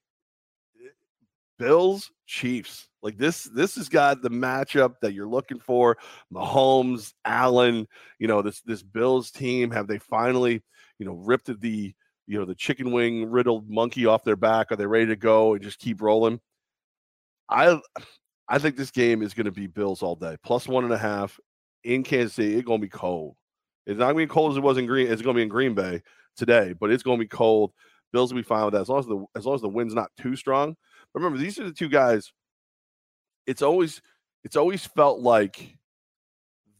Bills Chiefs. Like this. This has got the matchup that you're looking for. Mahomes, Allen. You know this. This Bills team. Have they finally? You know, ripped the you know the chicken wing riddled monkey off their back. Are they ready to go and just keep rolling? I I think this game is going to be Bills all day. Plus one and a half in Kansas City. It's going to be cold. It's not going to be cold as it was in Green. It's going to be in Green Bay today, but it's going to be cold. Bills will be fine with that as long as the as long as the wind's not too strong. But remember, these are the two guys. It's always it's always felt like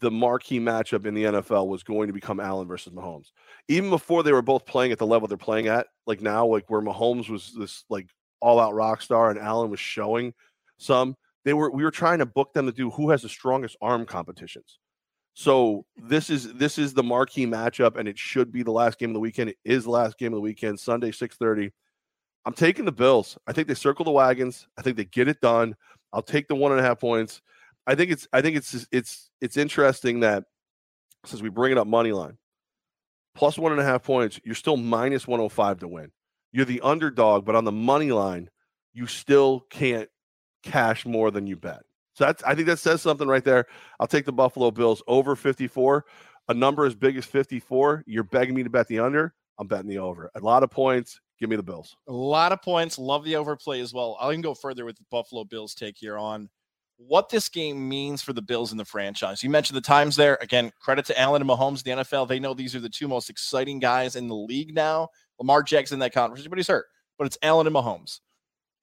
the marquee matchup in the NFL was going to become Allen versus Mahomes. Even before they were both playing at the level they're playing at, like now, like where Mahomes was this like all out rock star and Allen was showing some they were we were trying to book them to do who has the strongest arm competitions. So this is this is the marquee matchup, and it should be the last game of the weekend. It is the last game of the weekend, Sunday, 6:30. I'm taking the Bills. I think they circle the wagons. I think they get it done. I'll take the one and a half points. I think it's I think it's it's it's interesting that since we bring it up money line, plus one and a half points, you're still minus 105 to win. You're the underdog, but on the money line, you still can't cash more than you bet. So that's I think that says something right there. I'll take the Buffalo Bills over 54. A number as big as 54. You're begging me to bet the under. I'm betting the over. A lot of points. Give me the Bills. A lot of points. Love the overplay as well. I can go further with the Buffalo Bills take here on what this game means for the Bills in the franchise. You mentioned the times there. Again, credit to Allen and Mahomes, the NFL. They know these are the two most exciting guys in the league now. Lamar Jackson in that conversation, but he's hurt. But it's Allen and Mahomes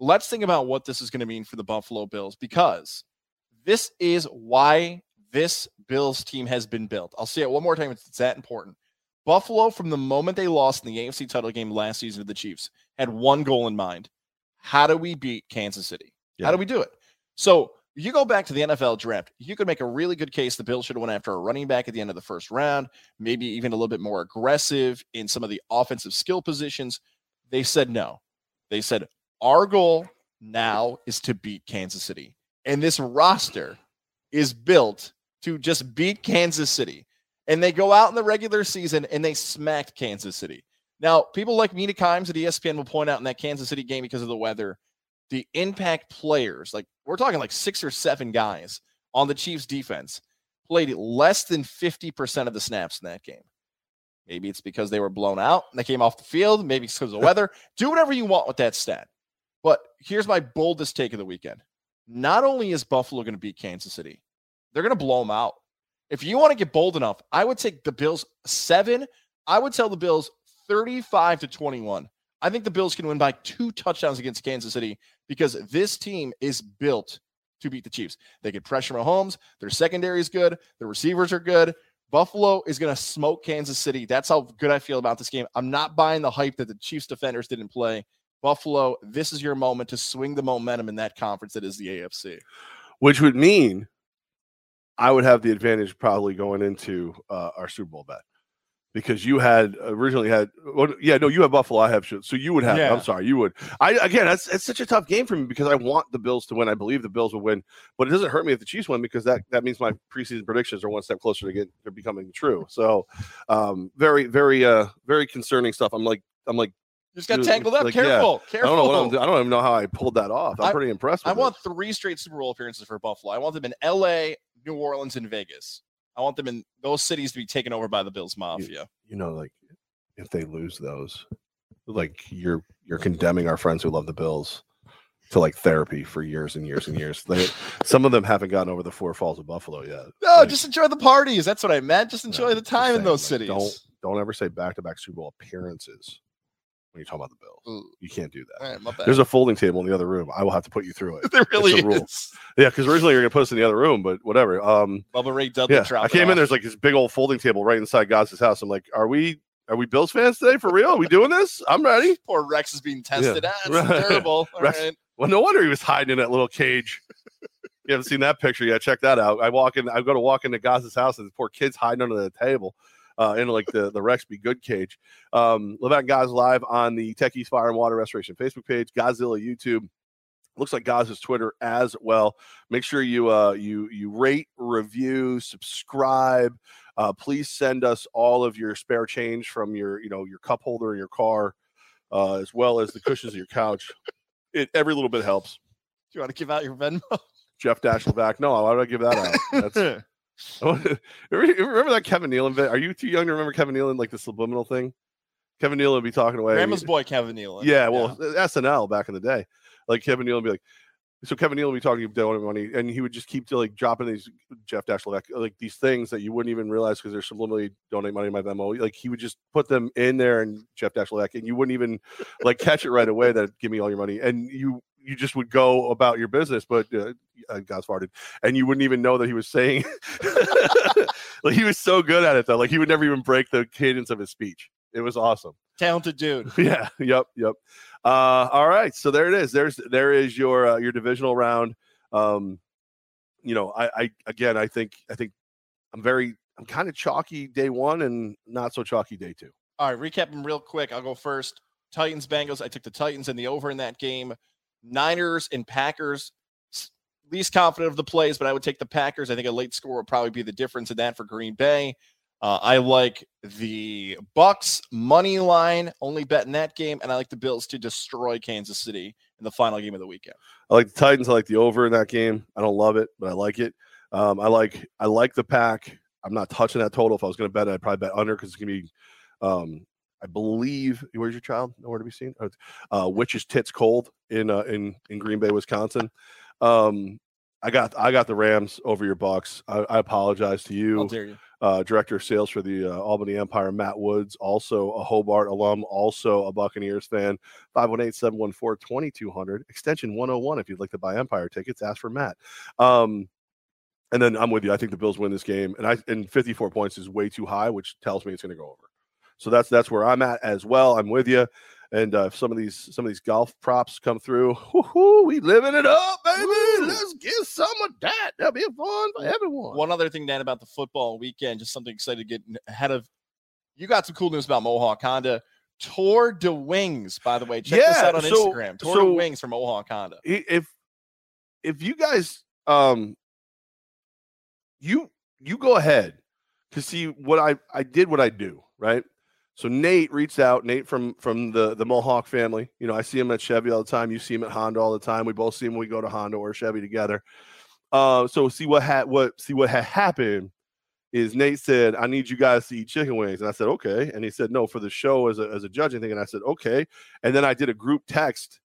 let's think about what this is going to mean for the Buffalo Bills because this is why this Bills team has been built. I'll say it one more time. It's that important. Buffalo, from the moment they lost in the AFC title game last season to the Chiefs, had one goal in mind. How do we beat Kansas City? Yeah. How do we do it? So you go back to the NFL draft, you could make a really good case the Bills should have went after a running back at the end of the first round, maybe even a little bit more aggressive in some of the offensive skill positions. They said no. They said, our goal now is to beat Kansas City. And this roster is built to just beat Kansas City. And they go out in the regular season and they smacked Kansas City. Now, people like Mina Kimes at ESPN will point out in that Kansas City game because of the weather, the impact players, like we're talking like six or seven guys on the Chiefs defense, played less than 50% of the snaps in that game. Maybe it's because they were blown out and they came off the field. Maybe it's because of the weather. Do whatever you want with that stat. But here's my boldest take of the weekend. Not only is Buffalo going to beat Kansas City, they're going to blow them out. If you want to get bold enough, I would take the Bills seven. I would tell the Bills 35 to 21. I think the Bills can win by two touchdowns against Kansas City because this team is built to beat the Chiefs. They can pressure Mahomes. Their secondary is good. Their receivers are good. Buffalo is going to smoke Kansas City. That's how good I feel about this game. I'm not buying the hype that the Chiefs defenders didn't play. Buffalo, this is your moment to swing the momentum in that conference that is the AFC. Which would mean I would have the advantage probably going into uh, our Super Bowl bet because you had originally had well, yeah no you have buffalo i have so you would have Yeah. i'm sorry you would i again that's it's such a tough game for me because i want the bills to win i believe the bills will win but it doesn't hurt me if the chiefs win because that that means my preseason predictions are one step closer to getting to becoming true so um very very uh very concerning stuff i'm like i'm like You just got tangled up. like, yeah. careful, i don't know what i'm doing i don't even know how i pulled that off i'm I- pretty impressed with I want three straight Super Bowl appearances for Buffalo. I want them in L.A., New Orleans, and Vegas. I want them in those cities to be taken over by the Bills Mafia. you know like if they lose those like you're you're condemning our friends who love the bills to like therapy for years and years and years *laughs* they, some of them haven't gotten over the four falls of buffalo yet No, Like, just enjoy the parties. That's what I meant. Just enjoy Yeah, the time in those like, cities. don't don't ever say back-to-back super bowl appearances when you talk about the bills Ooh. you can't do that All right, my bad. there's a folding table in the other room i will have to put you through it *laughs* there really a rule. is. yeah because originally you're gonna put us in the other room but whatever um Bubba Ray Dudley yeah i came in there's like this big old folding table right inside Goz's house i'm like are we are we bills fans today for real are we doing this i'm ready *laughs* Poor Rex is being tested. Ah, it's *laughs* Right. terrible. Rex- right. Well, no wonder he was hiding in that little cage. you haven't seen that picture yet. Check that out. I walk in, I go to walk into Goz's house and the poor kid's hiding under the table uh, in like the, the Rex Be Good cage. Um, Levac and Goz live on the Techies Fire and Water Restoration Facebook page, Godzilla YouTube. Looks like Goz's Twitter as well. Make sure you uh you you rate, review, subscribe. Uh, please send us all of your spare change from your you know your cup holder in your car, uh, as well as the cushions of your couch. It every little bit helps. Do you want to give out your Venmo? Jeff Dash Levac. No, why would I give that out? That's *laughs* *laughs* Oh, remember remember that Kevin Nealon bit? Are you too young to remember Kevin Nealon like the subliminal thing? Kevin Nealon would be talking away. Grandma's boy Kevin Nealon. Yeah, well, SNL back in the day, like Kevin Nealon would be like, so Kevin Nealon would be talking about donate money, and he would just keep like dropping these Jeff Dash Levac, like these things that you wouldn't even realize because they're subliminally donate money to my Venmo. Like he would just put them in there and Jeff Dash Levac, and you wouldn't even like catch it right away that give me all your money, and you you just would go about your business, but uh, uh, God's farted, and you wouldn't even know that he was saying. *laughs* like he was so good at it though, like he would never even break the cadence of his speech. It was awesome. talented dude. *laughs* Yeah. Yep. Yep. Uh, all right. So there it is. There's there is your uh, your divisional round. Um, you know, I, I again, I think I think I'm very I'm kind of chalky day one and not so chalky day two. All right, recap them real quick. I'll go first. Titans, Bengals. I took the Titans and the over in that game. Niners and Packers. Least confident of the plays, but I would take the Packers. I think a late score would probably be the difference in that for Green Bay. Uh, I like the Bucks money line, only bet in that game, and I like the Bills to destroy Kansas City in the final game of the weekend. I like the Titans. I like the over in that game. I don't love it, but I like it. Um, I like I like the pack. I'm not touching that total. If I was going to bet, I'd probably bet under because it's going to be. Um, I believe where's your child? Nowhere to be seen. Oh, Uh, Witch's tits cold in uh, in in Green Bay, Wisconsin. Um, I got I got the Rams over your Bucks. I, I apologize to you you? uh, director of sales for the uh, Albany Empire, Matt Woods, also a Hobart alum, also a Buccaneers fan. 518 714 2200, extension 101. If you'd like to buy Empire tickets, ask for Matt. Um, and then I'm with you. I think the Bills win this game, and I and 54 points is way too high, which tells me it's going to go over. So that's that's where I'm at as well. I'm with you. And uh, if some of these some of these golf props come through, we living it up, baby. Woo. Let's get some of that. That'll be fun for everyone. One other thing, Dan, about the football weekend, just something excited to get ahead of. You got some cool news about Mohawk Honda. Tour de Wings, by the way. Check this out on so- Instagram. Tour so- de Wings from Mohawk Honda. if if you guys um you you go ahead to see what I I did what I do, right? So Nate reached out, Nate from from the the Mohawk family. You know, I see him at Chevy all the time. You see him at Honda all the time. We both see him when we go to Honda or Chevy together. Uh, so see what had what see what had happened is Nate said, I need you guys to eat chicken wings. And I said, okay. And he said, no, for the show as a as a judging thing. And I said, okay. And then I did a group text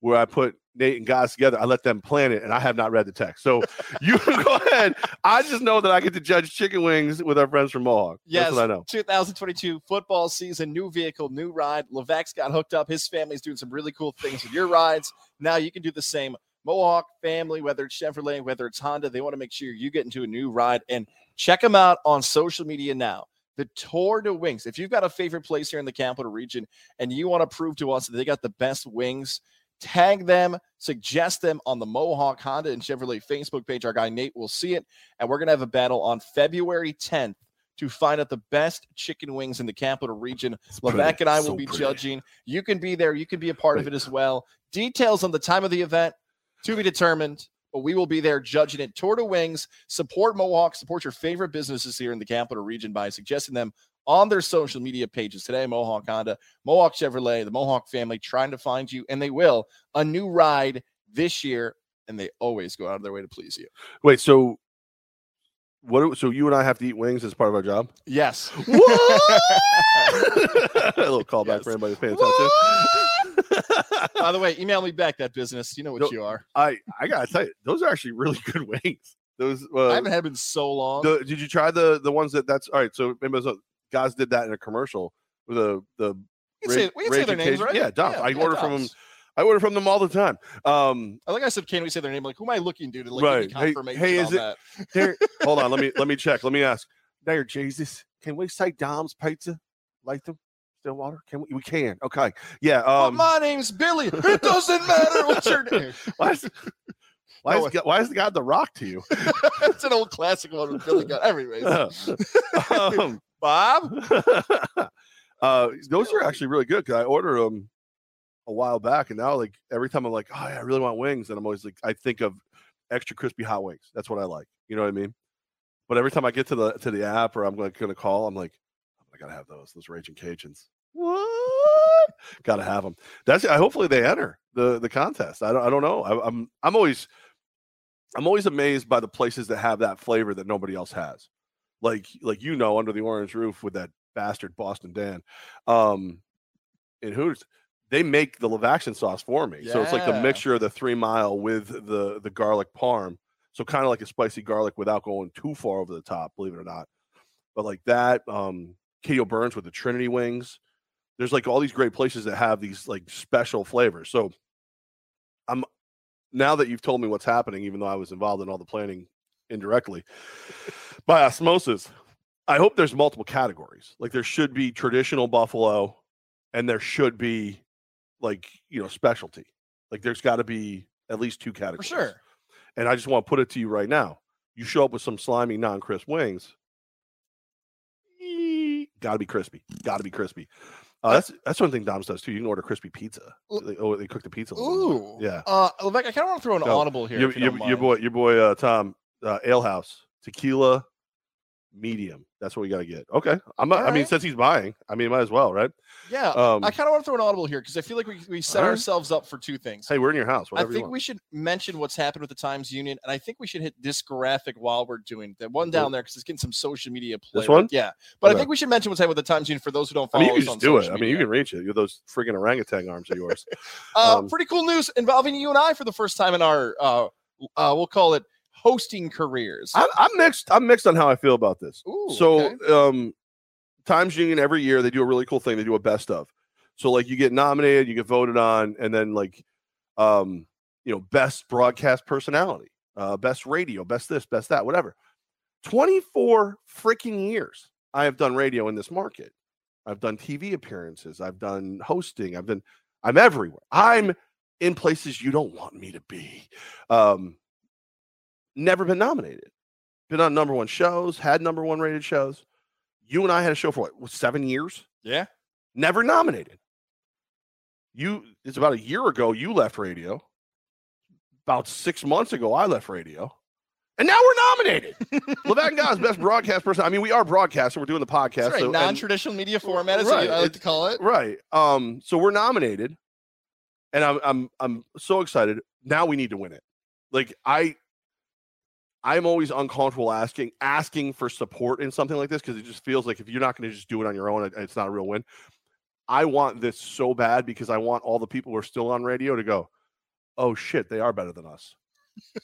where I put Nate and guys together. I let them plan it, and I have not read the text. So you *laughs* go ahead. I just know that I get to judge chicken wings with our friends from Mohawk. Yes, I know. 2022 football season, new vehicle, new ride. Levac's got hooked up. His family's doing some really cool things with your rides. Now you can do the same. Mohawk family, whether it's Chevrolet, whether it's Honda, they want to make sure you get into a new ride and check them out on social media now. The Tour de Wings. If you've got a favorite place here in the capital region and you want to prove to us that they got the best wings, tag them, suggest them on the Mohawk Honda and Chevrolet Facebook page. Our guy Nate will see it. And we're going to have a battle on February 10th to find out the best chicken wings in the capital region. Levac and I will so be pretty. judging. You can be there. You can be a part of it as well. Details on the time of the event to be determined, but we will be there judging it. Tour de Wings, support Mohawk, support your favorite businesses here in the capital region by suggesting them on their social media pages today. Mohawk Honda, Mohawk Chevrolet, the Mohawk family trying to find you, and they will. A new ride this year, and they always go out of their way to please you. Wait, so what? do- So you and I have to eat wings as part of our job? Yes. *laughs* What? *laughs* a little callback Yes. for anybody who's paying attention. *laughs* By the way, email me back that business. You know what No, you are. I I gotta tell you, those are actually really good wings. Those uh, I haven't had them in so long. the, did you try the the ones that that's all right? So remember, so guys did that in a commercial with the the we can say, we can say their names, right? yeah, Duff. I order from them. I order from them all the time. Um, I think I said, can we say their name? Like, who am I looking to? To like Right. me Hey- confirmation hey, is it- that. *laughs* there, hold on, let me let me *laughs* check. Let me ask. There, Jesus, can we say Dom's Pizza, Latham, Stillwater? Can we? We can. Okay. Yeah. Um. my name's Billy. *laughs* It doesn't matter what's your name. why is why No, is God, why is God the Rock to you? it's an old classic one with Billy Gunn. Anyways, um, Bob. *laughs* uh, those are actually really good because I ordered them a while back, and now like every time I'm like, oh, yeah, I really want wings, and I'm always like, I think of extra crispy hot wings. That's what I like. You know what I mean? But every time I get to the to the app or I'm like gonna call, I'm like, I gotta have those those raging Cajuns. What? gotta have them. That's I hopefully they enter the the contest. I don't I don't know. I, I'm I'm always I'm always amazed by the places that have that flavor that nobody else has. Like like you know, under the orange roof with that bastard Boston Dan. Um in Hooters, they make the Levaction sauce for me. So it's like the mixture of the three mile with the the garlic parm. So kind of like a spicy garlic without going too far over the top, believe it or not. But like that, um Kato Burns with the Trinity wings. There's like all these great places that have these like special flavors. So I'm now that you've told me what's happening, even though I was involved in all the planning indirectly by osmosis, I hope there's multiple categories. Like there should be traditional buffalo, and there should be like you know specialty. Like there's got to be at least two For categories. sure. And I just want to put it to you right now. You show up with some slimy, non-crisp wings. Got to be crispy. Got to be crispy. Uh, that's that's one thing Dom's does too. You can order crispy pizza. They, oh, they cook the pizza. a little more. Ooh. yeah. Uh, Levac, I kind of want to throw an audible here. Your, you your, your boy, your boy, uh, Tom, uh, Ale House tequila, medium. That's what we got to get. Okay. I'm. not- I mean, since he's buying, I mean, might as well, right? Yeah. Um, I kind of want to throw an audible here because I feel like we, we set Alright. ourselves up for two things. hey, we're in your house. I think we should mention what's happened with the Times Union, and I think we should hit this graphic while we're doing that one down there because it's getting some social media play. This one? Yeah, but Okay. I think we should mention what's happened with the Times Union for those who don't follow I mean, you us can on just do it. social I mean, you can reach it. You're those freaking orangutan arms of yours. *laughs* Uh, um, pretty cool news involving you and I for the first time in our, uh, uh, we'll call it hosting careers. I'm, I'm mixed. I'm mixed on how I feel about this. Ooh, so, okay. um, Times Union every year they do a really cool thing. They do a best of. So, like, you get nominated, you get voted on, and then like, um, you know, best broadcast personality, uh, best radio, best this, best that, whatever. Twenty four freaking years I have done radio in this market. I've done TV appearances. I've done hosting. I've been. I'm everywhere. I'm in places you don't want me to be. Um, never been nominated. Been on number one shows, had number one rated shows. You and I had a show for what, seven years? yeah, Never nominated. You, it's about a year ago, you left radio. About six months ago, I left radio. And now we're nominated. Levac and Goz's best broadcast person. I mean, we are broadcasting. We're doing the podcast. right. so- Non-traditional media format is what I like to call it. Right. Um, so we're nominated, and I'm I'm I'm so excited. Now we need to win it. Like I I'm always uncomfortable asking asking for support in something like this because it just feels like if you're not going to just do it on your own, it- it's not a real win. I want this so bad because I want all the people who are still on radio to go, oh shit, they are better than us.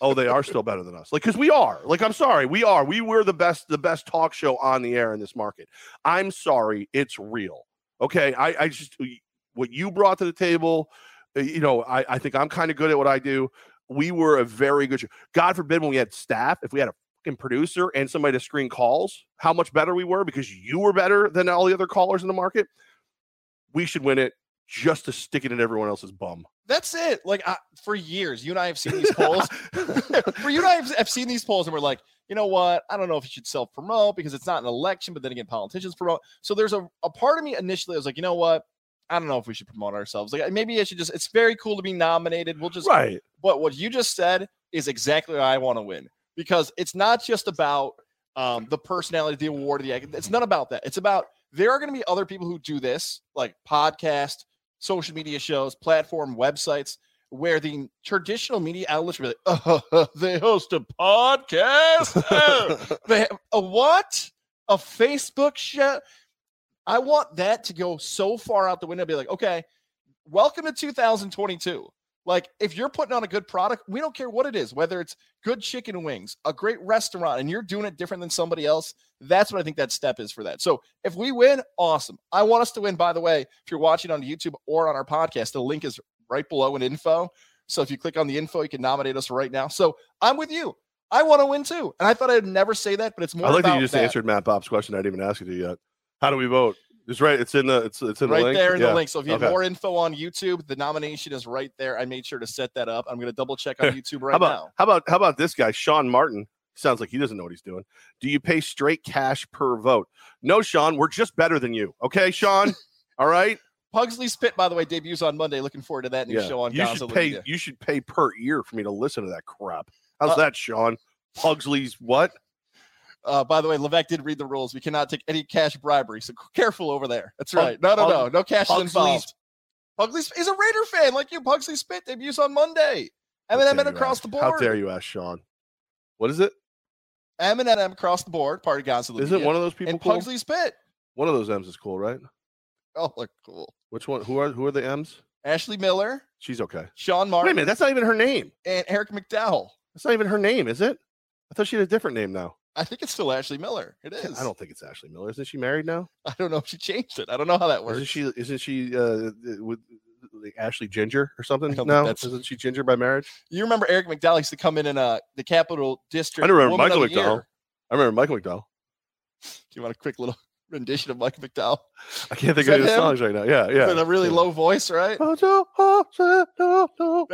oh, they are still better than us. Like, because we are. Like, I'm sorry, we are. We were the best, the best talk show on the air in this market. I'm sorry, it's real. Okay, I, I just what you brought to the table. uh, You know, I, I think I'm kind of good at what I do. We were a very good show. God forbid when we had staff, if we had a fucking producer and somebody to screen calls, how much better we were because you were better than all the other callers in the market. We should win it. just to stick it in everyone else's bum. That's it. Like I, for years, you and I have seen these *laughs* polls. *laughs* for you and I have, have seen these polls, and we're like, you know what? I don't know if you should self promote because it's not an election, but then again, politicians promote. So there's a, a part of me initially I was like, you know what? I don't know if we should promote ourselves. Like maybe I should just. It's very cool to be nominated. We'll just. Right. But what you just said is exactly what I want to win because it's not just about um, the personality, the award, of the act. it's not about that. It's about there are going to be other people who do this, like podcast, social media shows, platform, websites, where the traditional media outlets be like, oh, they host a podcast. Oh, *laughs* they have a what? A Facebook show? I want that to go so far out the window. Be like, okay, welcome to 2022. Like, if you're putting on a good product, we don't care what it is, whether it's good chicken wings, a great restaurant, and you're doing it different than somebody else. That's what I think that step is for that. So, if we win, awesome. I want us to win, by the way. If you're watching on YouTube or on our podcast, the link is right below in info. So, if you click on the info, you can nominate us right now. So, I'm with you. I want to win too. And I thought I'd never say that, but it's more I like that you just that. answered Matt Bob's question. I didn't even ask you to yet. How do we vote? It's right. It's in the. It's it's in right the link. there in Yeah. the link. So if you have Okay. more info on YouTube, the nomination is right there. I made sure to set that up. I'm going to double check on *laughs* YouTube right how about now. how about how about this guy, Sean Martin? Sounds like he doesn't know what he's doing. Do you pay straight cash per vote? No, Sean. We're just better than you. Okay, Sean. *laughs* All right. Pugsley's Pit, by the way, debuts on Monday. Looking forward to that new Yeah. show on You should pay. You should pay per ear for me to listen to that crap. How's Uh, that, Sean? Pugsley's what? Uh, by the way, Levac did read the rules. We cannot take any cash bribery, so careful over there. That's right. No, no, no, no cash is Pugsley's- involved. Pugsley's is a Raider fan like you. Pugsley's Pit debuts on Monday. Eminem and across ask- the board. How dare you ask Sean? What is it? Eminem across the board. Part of Gonzo Isn't one of those people and cool? Pugsley's Pit. One of those M's is cool, right? Oh, look cool. Which one? Who are who are the M's? Ashley Miller, She's okay. Sean Martin. Wait a minute, that's not even her name. and Eric McDowell. That's not even her name, is it? I thought she had a different name now. I think it's still Ashley Miller. It is. I don't think it's Ashley Miller. Isn't she married now? *laughs* I don't know if she changed it. I don't know how that works. Isn't she? Isn't she uh, with like Ashley Ginger or something? No, that's- isn't she Ginger by marriage? You remember Eric McDowell used to come in in uh, the Capital District. I remember Woman Michael the Year. McDowell. I remember Michael McDowell. Do you want a quick little *laughs* rendition of Michael McDowell? I can't think of any him? songs right now. Yeah, yeah. With a really yeah. low voice, right? There There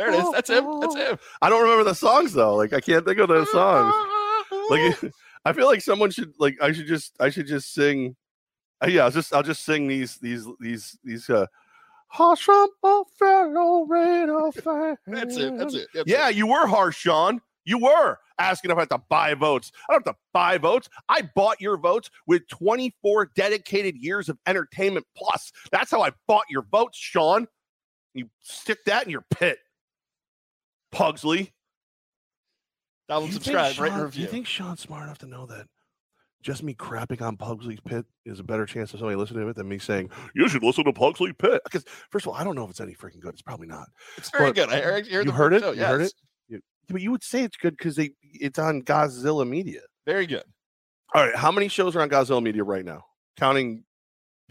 it is. That's him. That's him. *laughs* I don't remember the songs though. Like I can't think of those songs. Like I feel like someone should like I should just I should just sing. uh, yeah, I'll just I'll just sing these these these these uh. Harsh fellow Raider fan. that's it. That's it. That's Yeah, it. you were harsh, Sean. You were asking if I have to buy votes. I don't have to buy votes. I bought your votes with 24 dedicated years of entertainment plus. That's how I bought your votes, Sean. You stick that in your pit. Pugsley. Download, You think subscribe, rate, and Sean- review. You think Sean's smart enough to know that just me crapping on Pugsley's pit is a better chance of somebody listening to it than me saying, you should listen to Pugsley Pit? Because, first of all, I don't know if it's any freaking good. It's probably not. it's very but good. I heard, you heard, you heard it? Show. You heard it? You, but you would say it's good because they it's on Godzilla Media. Very good. All right, how many shows are on Godzilla Media right now? Counting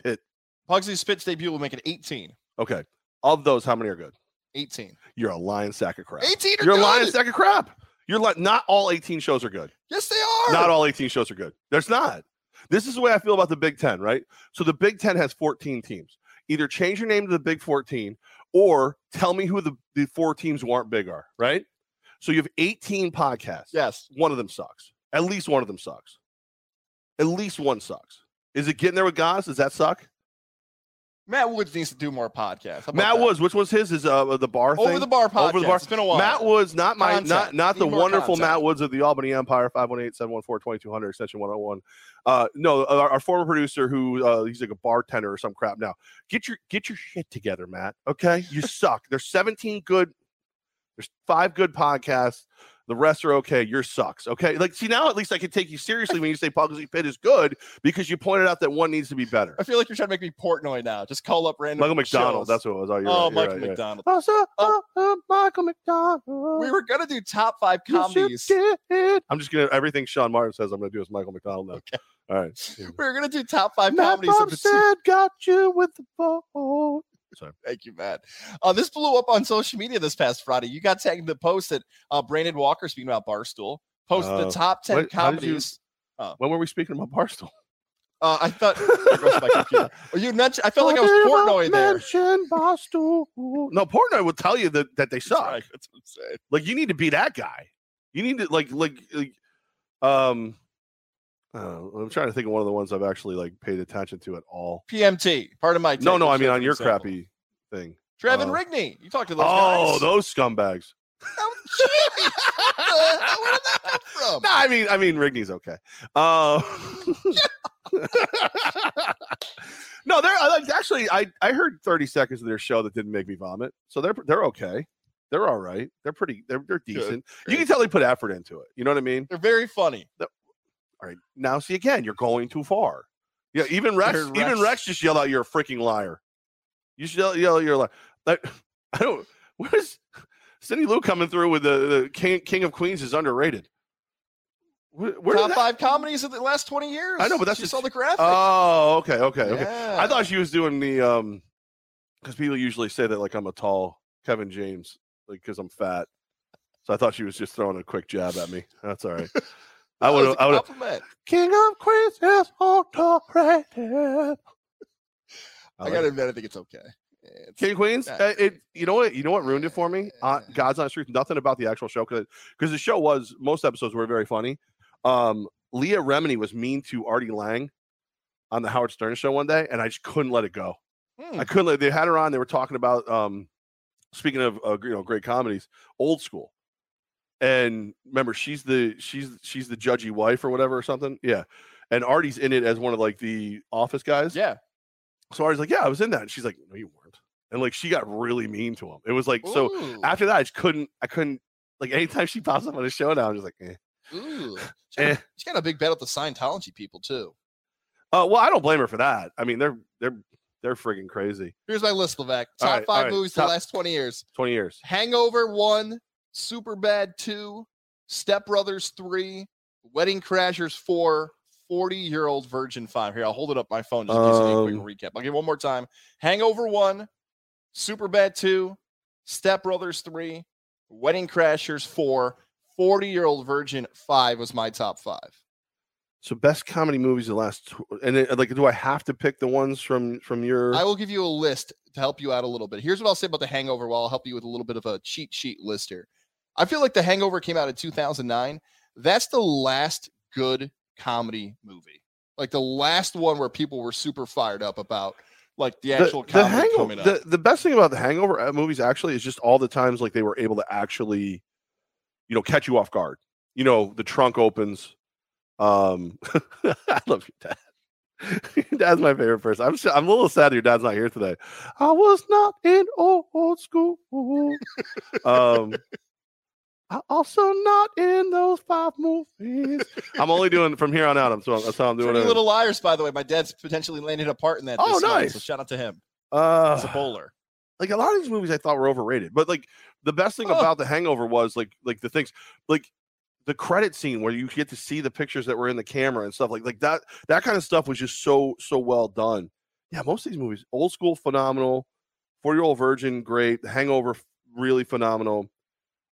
Pit. Pugsley's Pit's debut will make it 18. Okay, of those, how many are good? 18. You're a lion sack of crap. 18 are You're a lion sack of crap. You're like not all 18 shows are good. Yes, they are. Not all 18 shows are good. There's not. This is the way I feel about the Big Ten, right? So the Big Ten has 14 teams. Either change your name to the Big 14 or tell me who the, the four teams who aren't big are, right? So you have 18 podcasts. Yes. One of them sucks. At least one of them sucks. At least one sucks. Is it getting there with Goz? Does that suck? Matt Woods needs to do more podcasts. Matt that? Woods, which was his? Is uh the bar thing? Over the bar podcast. Over the bar. It's been a while. Matt Woods, not my, not Content. not the wonderful content. Matt Woods of the Albany Empire, 518-714-2200, extension 101. Uh, no, our, our former producer who uh, he's like a bartender or some crap now. Get your get your shit together, Matt. Okay, you *laughs* suck. There's 17 good. There's five good podcasts. The rest are okay. Your sucks. Okay, like see now at least I can take you seriously when you say Pugsley Pit is good because you pointed out that one needs to be better. I feel like you're trying to make me Portnoy now. Just call up random. Michael McDonald. shows. That's what it was. Oh, you're oh, right, Michael right. McDonald. Oh, Oh. uh, Michael McDonald. We were gonna do top five comedies. I'm just gonna everything Sean Martin says. I'm gonna do is Michael McDonald now. Okay. All right. *laughs* We were gonna do top five Matt comedies. Bob of the said, "Got you with the phone." Thank you, Matt. Uh, this blew up on social media this past Friday. You got tagged in the post that uh, Brandon Walker, speaking about Barstool, posted Oh. the top 10 What- did you- comedies. When were we speaking about Barstool? Uh, I thought *laughs* you mentioned. I felt like I was Portnoy there. Mention Barstool. No, Portnoy will tell you that, that they That's suck. right, That's what I'm. Like you need to be that guy. You need to like like, like um. Know, I'm trying to think of one of the ones I've actually like paid attention to at all. PMT. Part of my. No, no, I mean on your example. crappy thing. Trevin uh, Rigney. You talked to those Oh, guys. those scumbags. *laughs* Oh, Jimmy, what the hell? Where did that come from? *laughs* No, I mean, I mean, Rigney's okay. Uh, *laughs* no, they're actually. I I heard thirty seconds of their show that didn't make me vomit, so they're they're okay. They're all right. They're pretty. They're they're decent. You can tell they put effort into it. You know what I mean? They're very funny. All right. Now, see again, you're going too far. Yeah, even *laughs* Rex, Heard even Rex- Rex just yelled out, "You're a freaking liar." You should yell, yell you're a liar. Like, *laughs* I don't. Where's Cindy Lou coming through with the, the King King of Queens is underrated. Where, where Top five comedies of the last 20 years. I know, but that's just- saw the graphic. Oh, okay, okay, okay. I thought she was doing the um, because people usually say that like I'm a tall Kevin James, like because I'm fat. So I thought she was just throwing a quick jab at me. That's all right. I would have. I would have. King of Queens is. I like gotta admit, I think it's okay. It's- King of Queens. Uh, it. You know what? You know what ruined it for me? Uh. God's honest truth. Nothing about the actual show because because the show was most episodes were very funny. Um, Leah Remini was mean to Artie Lange on the Howard Stern show one day, and I just couldn't let it go. Hmm. I couldn't. Let, they had her on. They were talking about um, speaking of uh, you know great comedies, old school. And remember, she's the she's she's the judgy wife or whatever or something. Yeah, and Artie's in it as one of like the office guys. Yeah. So Artie's like, yeah, I was in that, and she's like, no, you weren't. And like she got really mean to him. It was like so. After that, I just couldn't. I couldn't. Like anytime she pops up on a show now, I'm just like, eh. Ooh. She's Eh. got, she's got a big bet with the Scientology people too. Uh, well, I don't blame her for that. I mean, they're they're they're friggin' crazy. Here's my list, Levac. Top right, five right, movies top- the last 20 years. Twenty years. Hangover one, Super Bad two, Step Brothers three, Wedding Crashers four, 40 year old virgin five. Here, I'll hold it up my phone just to give you a Um, quick recap. I'll give one more time. Hangover one, Super Bad two, Step Brothers three, Wedding Crashers four, 40 year old virgin five was my top five. So best comedy movies the last and it, like do I have to pick the ones from from your I will give you a list to help you out a little bit. Here's what I'll say about The Hangover while I'll help you with a little bit of a cheat sheet list here. I feel like The Hangover came out in 2009. That's the last good comedy movie. Like the last one where people were super fired up about like the the, actual the comedy hangover coming up. the, the best thing about the hangover uh, movies actually is just all the times like they were able to actually you know catch you off guard you know the trunk opens um *laughs* i love your dad *laughs* your dad's my favorite person i'm i'm a little sad your dad's not here today i was not in old school *laughs* um I also not in those five movies. I'm only doing from here on out. I'm so that's how I'm doing Pretty it. Little Liars, by the way. My dad's potentially landed a part in that. Oh, this month, nice. So shout out to him. Uh, He's a bowler. like a lot of these movies I thought were overrated. But like the best thing Oh. about The Hangover was like like the things like the credit scene where you get to see the pictures that were in the camera and stuff like like that that kind of stuff was just so so well done. Yeah, most of these movies, old school, phenomenal. Four year old virgin, great. The Hangover, really phenomenal.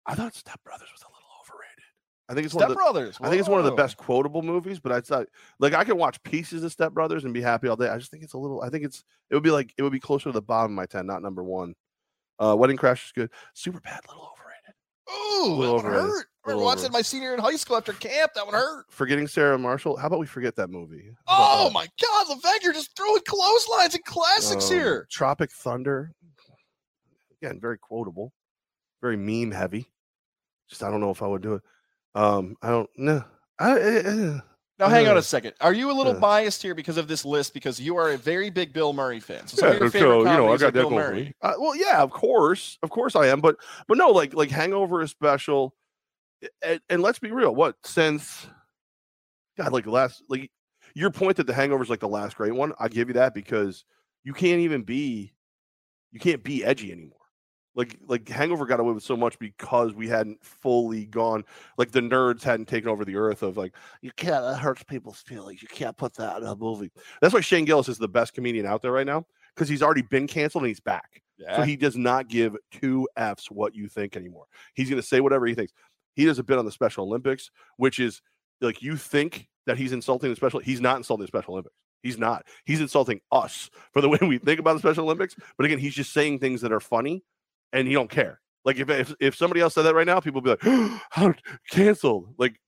I thought Step Brothers was a little overrated. I think it's one Step of the, Brothers. I think it's one of the best quotable movies, but I thought like I could watch pieces of Step Brothers and be happy all day. I just think it's a little. I think it's it would be like it would be closer to the bottom of my ten, not number one. Uh, Wedding Crash is good. Super bad, little overrated. Ooh, that little one overrated. hurt. I Little remember watching my senior in high school after camp. That one hurt. Forgetting Sarah Marshall. How about we forget that movie? Oh that? my God, Levac, you're just throwing clotheslines and classics Um, here. Tropic Thunder. Again, very quotable, very meme heavy. Just I don't know if I would do it. Um, I don't know. I, eh, eh, Now, hang on a second. Are you a little uh. biased here because of this list? Because you are a very big Bill Murray fan. So Yeah, so, you know, I got that Bill Murray. Uh, well, yeah, of course, of course I am, but but no, like like Hangover is special, and, and let's be real. What since God, like last, like your point that the Hangover is like the last great one, I give you that because you can't even be, you can't be edgy anymore. Like like Hangover got away with so much because we hadn't fully gone, like the nerds hadn't taken over the earth of like you can't that hurts people's feelings. You can't put that in a movie. That's why Shane Gillis is the best comedian out there right now because he's already been canceled and he's back. Yeah. So he does not give two F's what you think anymore. He's going to say whatever he thinks. He does a bit on the Special Olympics, which is like you think that he's insulting the Special. He's not insulting the Special Olympics. He's not. He's insulting us for the way we think about the Special Olympics. But again, he's just saying things that are funny, and he don't care. Like if if, if somebody else said that right now, people would be like, *gasps* "How canceled?" Like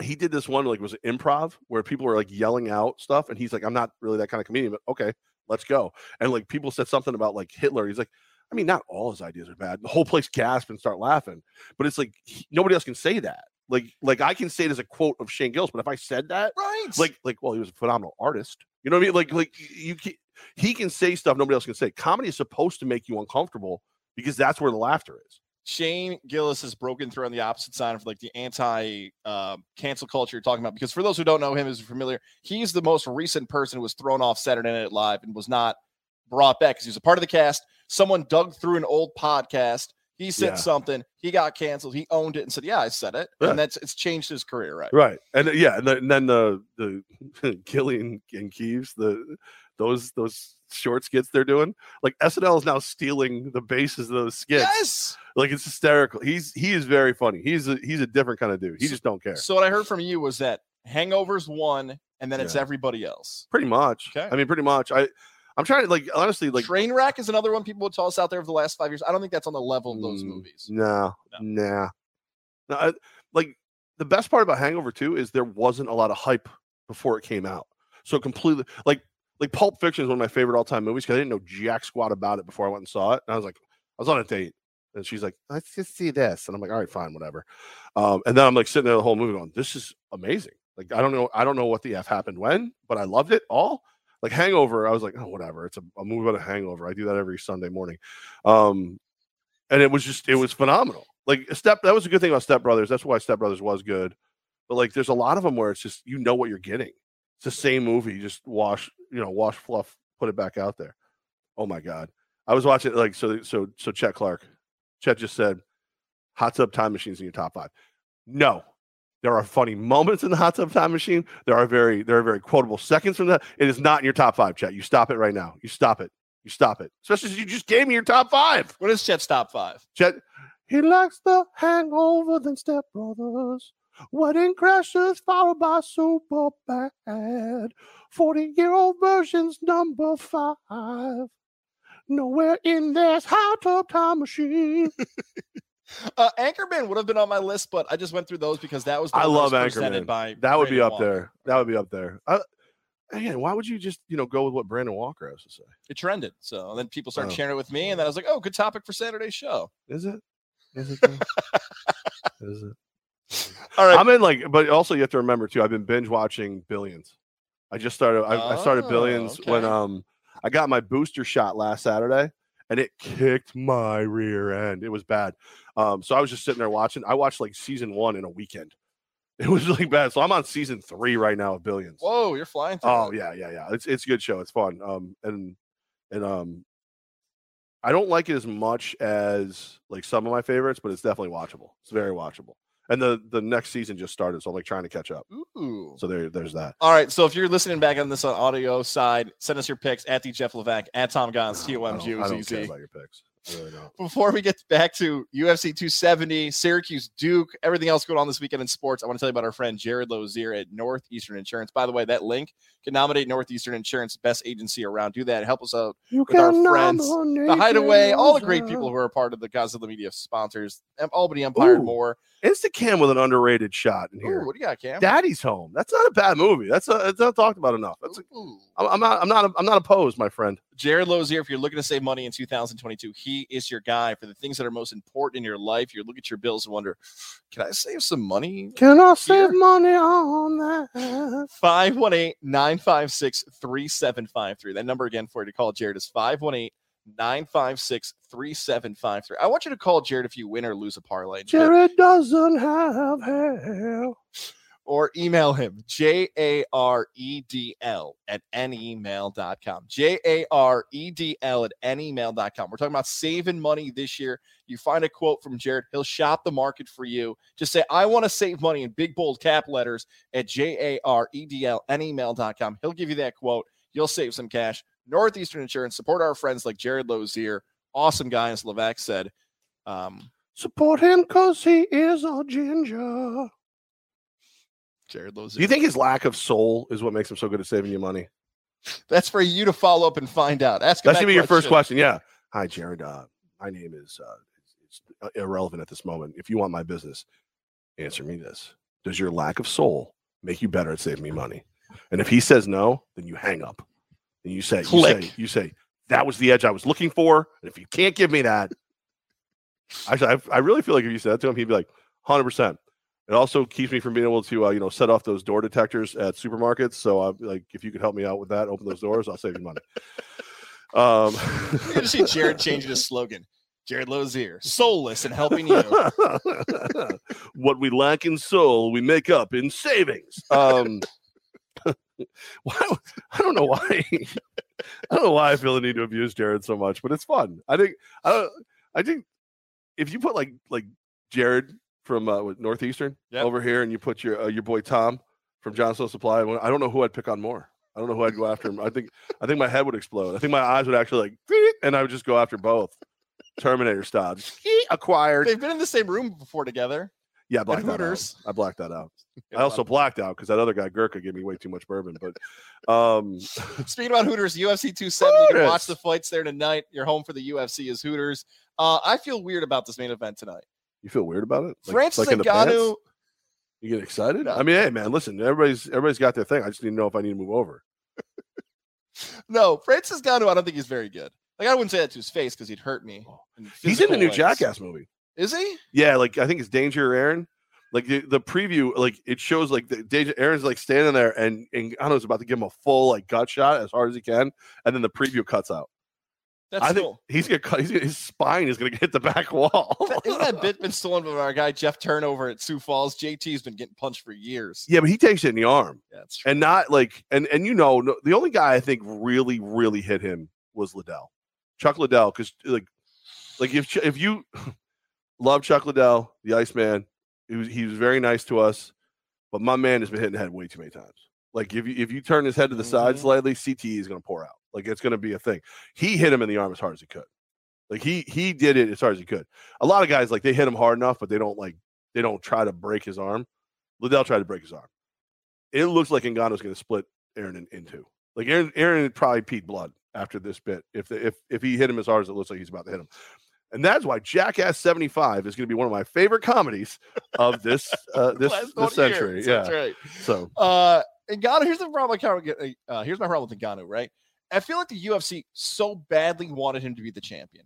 he did this one like it was improv where people were like yelling out stuff, and he's like, "I'm not really that kind of comedian, but okay, let's go." And like people said something about like Hitler. He's like, I mean, not all his ideas are bad. The whole place gasped and start laughing. But it's like he- nobody else can say that. Like, like I can say it as a quote of Shane Gillis, but if I said that, Right. like, like, well, he was a phenomenal artist. You know what I mean? Like, like you can, he can say stuff nobody else can say. Comedy is supposed to make you uncomfortable because that's where the laughter is. Shane Gillis has broken through on the opposite side of like the anti uh, cancel culture you're talking about. Because for those who don't know him, is familiar, he's the most recent person who was thrown off Saturday Night Live and was not brought back because he was a part of the cast. Someone dug through an old podcast. He said Yeah. something. He got canceled. He owned it and said, "Yeah, I said it," Yeah. and that's it's changed his career, right? Right. And uh, yeah, and then, and then the the *laughs* Gilly and Keeves, the those those short skits they're doing, like SNL is now stealing the bases of those skits. Yes. Like it's hysterical. He's he is very funny. He's a he's a different kind of dude. He just don't care. So what I heard from you was that Hangovers one, and then it's everybody else. Pretty much. Okay. I mean, pretty much. I I'm trying to like honestly like Trainwreck is another one people would tell us out there over the last five years. I don't think that's on the level of those Mm, movies. No, nah. No, I, like the best part about Hangover 2 is there wasn't a lot of hype before it came out. So completely like like Pulp Fiction is one of my favorite all time movies because I didn't know jack squat about it before I went and saw it. And I was like, I was on a date. And she's like, let's just see this. And I'm like, all right, fine, whatever. Um, and then I'm like sitting there the whole movie going, this is amazing. Like, I don't know, I don't know what the F happened when, but I loved it all. Like Hangover, I was like, oh, whatever. It's a, a movie about a hangover. I do that every Sunday morning. Um, and it was just it was phenomenal. Like Step, that was a good thing about Step Brothers. That's why Step Brothers was good. But like, there's a lot of them where it's just you know what you're getting. It's the same movie, you just wash, you know, wash fluff, put it back out there. Oh my god, I was watching like so so so. Chet Clark, Chet just said, "Hot tub time machines in your top five. No, there are funny moments in the hot tub time machine. There are very there are very quotable seconds from that. It is not in your top five, Chet. You stop it right now. You stop it. You stop it. Especially since you just gave me your top five. What is Chet's top five? Chet, he likes the hangover than Step Brothers. Wedding crashes followed by super bad. 40 year old versions number five. Nowhere in this hot tub time machine. *laughs* Uh, Anchorman would have been on my list, but I just went through those because that was the I love was presented Anchorman. by That would be up Walker. there. That would be up there. I, again, why would you just you know go with what Brandon Walker has to say? It trended, so then people started Oh. sharing it with me, and then I was like, "Oh, good topic for Saturday's show." Is it? Is it? though? *laughs* Is it? *laughs* All right, I'm in like, but also you have to remember too. I've been binge watching Billions. I just started. I, I started Oh, Billions when um I got my booster shot last Saturday, and it kicked my rear end. It was bad. Um, so I was just sitting there watching. I watched like season one in a weekend. *laughs* It was really bad. So I'm on season three right now of Billions. whoa, you're flying. Oh it. yeah, yeah, yeah. It's it's a good show. It's fun. Um and and um I don't like it as much as like some of my favorites, but it's definitely watchable. It's very watchable. And the the next season just started, so I'm like trying to catch up. Ooh. So there there's that. All right, so if you're listening back on this on audio side, send us your picks at the Jeff Levac at Tom Goz T O M G O Z care about your picks. I really. Before we get back to UFC 270, Syracuse, Duke, everything else going on this weekend in sports, I want to tell you about our friend Jared Lozier at Northeastern Insurance. By the way, that link can nominate Northeastern Insurance best agency around. Do that. Help us out. You With our friends, The Hideaway, all the great people who are a part of the Godzilla Media sponsors, Albany Empire, and Ooh, more. Instacam with an underrated shot in here. Ooh, what do you got, Cam? Daddy's home. That's not a bad movie. That's a, it's not talked about enough. That's a, Ooh. I'm, I'm not I'm not I'm not opposed, my friend. Jared Lozier, if you're looking to save money in 2022, he is your guy for the things that are most important in your life. You look at your bills and wonder, can I save some money? Can I save money on that? 518 956 3753. That number again for you to call Jared is 518 956 3753. I want you to call Jared if you win or lose a parlay. Jared doesn't have hair. Or email him j-a-r-e-d-l at nemail.com j-a-r-e-d-l at nemail.com we're talking about saving money this year. You find a quote from jared he'll shop the market for you. Just say i want to save money in big bold cap letters at j-a-r-e-d-l nemail.com he'll give you that quote. You'll save some cash. Northeastern insurance support our friends like jared lozier. Awesome guy as levac said. Um, Support him because he is a ginger. Jared lozier Do you think his lack of soul is what makes him so good at saving you money? That's for you to follow up and find out. Ask. him That's that gonna be your first question. Yeah. Hi, Jared. Uh, my name is uh, it's irrelevant at this moment. If you want my business, answer me this: Does your lack of soul make you better at saving me money? And if he says no, then you hang up. And you say, you say, you say, that was the edge I was looking for. And if you can't give me that, actually, I, I really feel like if you said that to him, he'd be like, hundred percent. It also keeps me from being able to, uh, you know, set off those door detectors at supermarkets. So, uh, like, if you could help me out with that, open those doors, I'll save you money. Um, *laughs* You're gonna see Jared changing his slogan. Jared Lozier, soulless and helping you. *laughs* what we lack in soul, we make up in savings. Um, *laughs* why, I don't know why. I don't know why I feel the need to abuse Jared so much, but it's fun. I think I. I think if you put like like Jared from uh, Northeastern Yep. over here, and you put your uh, your boy Tom from Johnson Supply, I don't know who I'd pick on more. I don't know who I'd go after. him. I think I think my head would explode. I think my eyes would actually like, and I would just go after both. Terminator style, just *laughs* acquired. They've been in the same room before together. Yeah, I blacked that out. Hooters. I blacked that out. *laughs* I also blacked out because that other guy Gurkha gave me way too much bourbon. But um, *laughs* Speaking about Hooters, UFC 270, you can watch the fights there tonight. You're home for the UFC is Hooters. Uh, I feel weird about this main event tonight. You feel weird about it? Like- Francis like in? Ngannou, You get excited? No. I mean, hey man, listen, everybody's everybody's got their thing. I just need to know if I need to move over. *laughs* no, Francis Ngannou, I don't think he's very good. Like I wouldn't say that to his face because he'd hurt me. Oh. He's in the new ways. Jackass movie. Is he? Yeah, like I think it's Danger Ehren. Like the, the preview, like it shows like the Danger Ehren's like standing there and and Ngannou's about to give him a full like gut shot as hard as he can, and then the preview cuts out. That's I think cool. he's gonna cut. He's gonna, his spine is gonna hit the back *laughs* wall. That- Isn't that bit been *laughs* stolen from our guy Jeff Turnover at Sioux Falls? JT's been getting punched for years. yeah, but he takes it in the arm. Yeah, that's true. and not like and and you know no, the only guy I think really really hit him was Liddell, Chuck Liddell, because like like if if you *laughs* love Chuck Liddell, the Iceman, he was he was very nice to us, but my man has been hitting the head way too many times. Like if you if you turn his head to the side Mhm. slightly, CTE is going to pour out. Like it's going to be a thing. He hit him in the arm as hard as he could. Like he he did it as hard as he could. A lot of guys like they hit him hard enough, but they don't like they don't try to break his arm. Liddell tried to break his arm. It looks like Ngannou's going to split Ehren in, in two. Like Ehren, Ehren probably peed blood after this bit if the, if if he hit him as hard as it looks like he's about to hit him. And that's why Jackass 75 is going to be one of my favorite comedies of this uh, *laughs* this, this century. years, Yeah. That's right. So Uh, Ngannou, here's the problem. I can't get. Uh, here's my problem with Ngannou. Right, I feel like the UFC so badly wanted him to be the champion.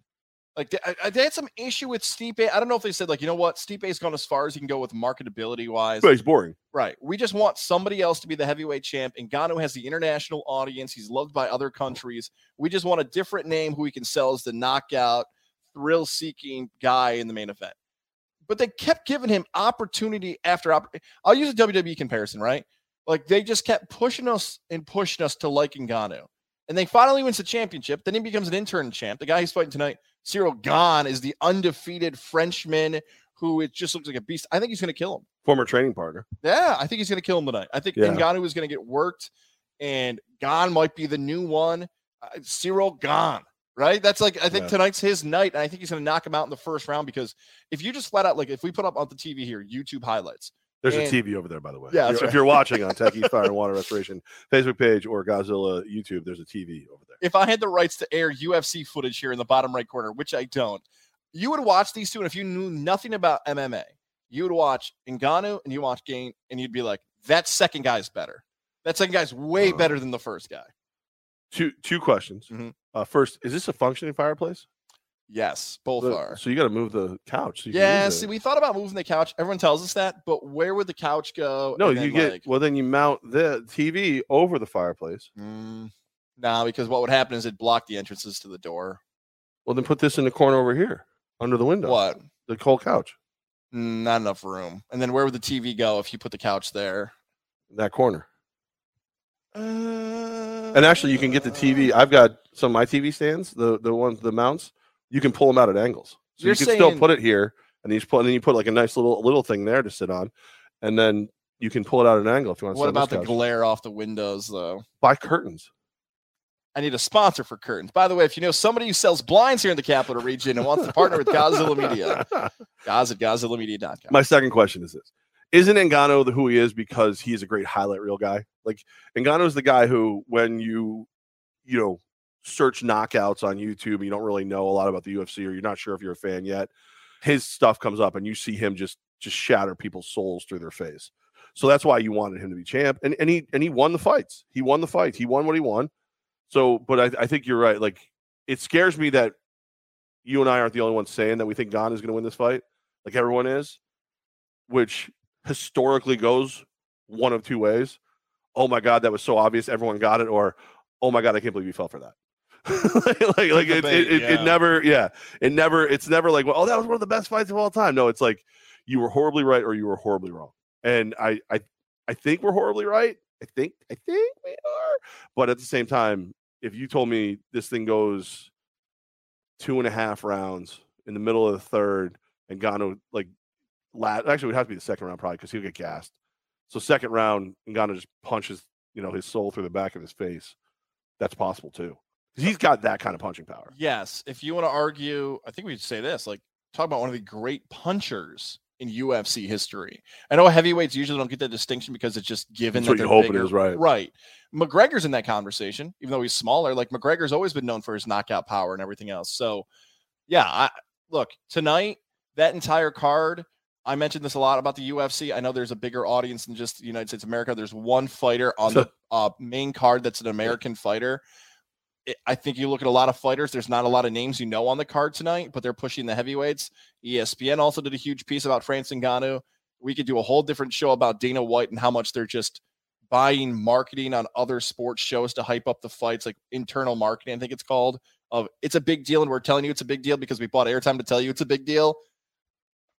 Like they, I- they had some issue with Stipe. I don't know if they said like, you know what, Stipe's gone as far as he can go with marketability wise. but he's boring. Right. We just want somebody else to be the heavyweight champ. And Ngannou has the international audience. He's loved by other countries. We just want a different name who we can sell as the knockout, thrill seeking guy in the main event. But they kept giving him opportunity after opportunity. I'll use a WWE comparison, right? Like they just kept pushing us and pushing us to like Ngannou. And they finally wins the championship. Then he becomes an intern champ. The guy he's fighting tonight, Ciryl Gane, is the undefeated Frenchman who it just looks like a beast. I think he's going to kill him. Former training partner. Yeah, I think he's going to kill him tonight. I think Yeah. Ngannou is going to get worked, and Gane might be the new one. Uh, Ciryl Gane, right? That's like I think Yeah. tonight's his night, and I think he's going to knock him out in the first round because if you just flat out like if we put up on the TV here YouTube highlights, There's And- a TV over there, by the way. Yeah, If you're, right. if you're watching on *laughs* Tech East Fire and Water Restoration Facebook page or Godzilla YouTube, there's a TV over there. if I had the rights to air UFC footage here in the bottom right corner, which I don't, you would watch these two, and if you knew nothing about MMA, you would watch Ngannou and you watch Gane, and you'd be like, that second guy's better. That second guy's way Uh, better than the first guy. Two two questions. Mhm. Uh, first, is this a functioning fireplace? Yes, both are. So you got to move the couch. You Yeah, see, we thought about moving the couch. Everyone tells us that, but where would the couch go? no, you get like, well. Then you mount the TV over the fireplace. mm, nah, because what would happen is it blocked the entrances to the door. Well, then put this in the corner over here, under the window. What? The whole couch Mm, Not enough room. And then where would the TV go if you put the couch there? that corner. Uh, And actually, you can get the TV. I've got some of my TV stands, the the ones, the mounts. You can pull them out at angles, so You're you can still put it here, and you just put, and then you put like a nice little little thing there to sit on, and then you can pull it out at an angle if you want. to What about the glare off the windows, though? buy curtains? I need a sponsor for curtains. By the way, if you know somebody who sells blinds here in the capital region and wants to partner with Godzilla Media, *laughs* Goz at GodzillaMedia.com. My second question is this: isn't Ngannou the who he is because he's a great highlight reel guy? Like Ngannou is the guy who, when you, you know, search knockouts on YouTube, you don't really know a lot about the UFC, or you're not sure if you're a fan yet. His stuff comes up, and you see him just just shatter people's souls through their face. So that's why you wanted him to be champ, and and he and he won the fights. He won the fight. He won what he won. So, but I, I think you're right. Like it scares me that you and I aren't the only ones saying that we think Gane is going to win this fight. Like everyone is, which historically goes one of two ways. Oh my God, that was so obvious. Everyone got it. Or, oh my God, I can't believe you fell for that. *laughs* like, like, like it, it, it, yeah. it never, yeah, it never, it's never like, well, oh, that was one of the best fights of all time. No, it's like you were horribly right or you were horribly wrong. And I, I, I think we're horribly right. I think, I think we are. But at the same time, if you told me this thing goes two and a half rounds in the middle of the third and Ngannou like last actually it would have to be the second round probably because he'll get gassed. So second round, Ngannou just punches, you know, his soul through the back of his face. That's possible too. He's got that kind of punching power. Yes. If you want to argue, I think we should say this like, talk about one of the great punchers in UFC history. I know heavyweights usually don't get that distinction because it's just given That's that what you they're hope it bigger. is, right. Right. McGregor's in that conversation, even though he's smaller. Like McGregor's always been known for his knockout power and everything else. So, yeah, I, look tonight that entire card. I mentioned this a lot about the UFC. I know there's a bigger audience than just the United States of America. There's one fighter on the uh, main card that's an American fighter. It- I think you look at a lot of fighters. There's not a lot of names you know on the card tonight, but they're pushing the heavyweights. ESPN also did a huge piece about France Ngannou. We could do a whole different show about Dana White and how much they're just buying marketing on other sports shows to hype up the fights, like internal marketing, I think it's called. Of it's a big deal, and we're telling you it's a big deal because we bought airtime to tell you it's a big deal.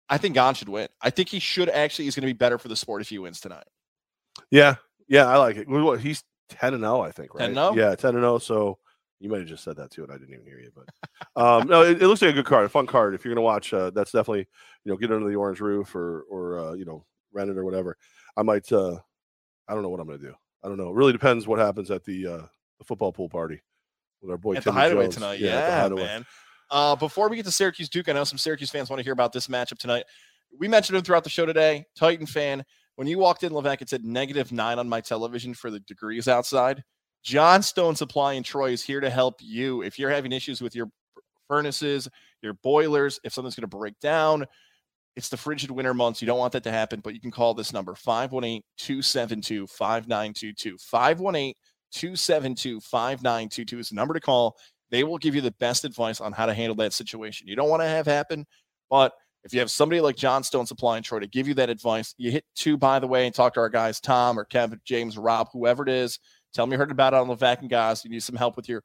I think Gane should win. I think he should actually. He's going to be better for the sport if he wins tonight. Yeah, yeah, I like it. He's ten and zero, I think. Right? 10-0? Yeah, ten and zero. So you might have just said that too, and I didn't even hear you. But um, no, it, it looks like a good card, a fun card. If you're gonna watch, uh, that's definitely you know get under the orange roof or or uh, you know rent it or whatever. I might. uh I don't know what I'm gonna do. I don't know. It really depends what happens at the uh the football pool party with our boy at the hideaway Jones. tonight. Yeah, Hideaway. man. Uh, before we get to Syracuse Duke, I know some Syracuse fans want to hear about this matchup tonight. We mentioned him throughout the show today. Titan fan. When you walked in, Levac, it said negative nine on my television for the degrees outside. Johnstone Supply in Troy is here to help you. If you're having issues with your furnaces, your boilers, if something's going to break down, it's the frigid winter months. You don't want that to happen, but you can call this number 518 272 5922. 518 272 5922 is the number to call. They will give you the best advice on how to handle that situation. You don't want to have happen, but if you have somebody like Johnstone Supply and Troy to give you that advice, you hit two, by the way, and talk to our guys, Tom or Kevin, James, Rob, whoever it is. Tell them you heard about it on Levac and Goz. You need some help with your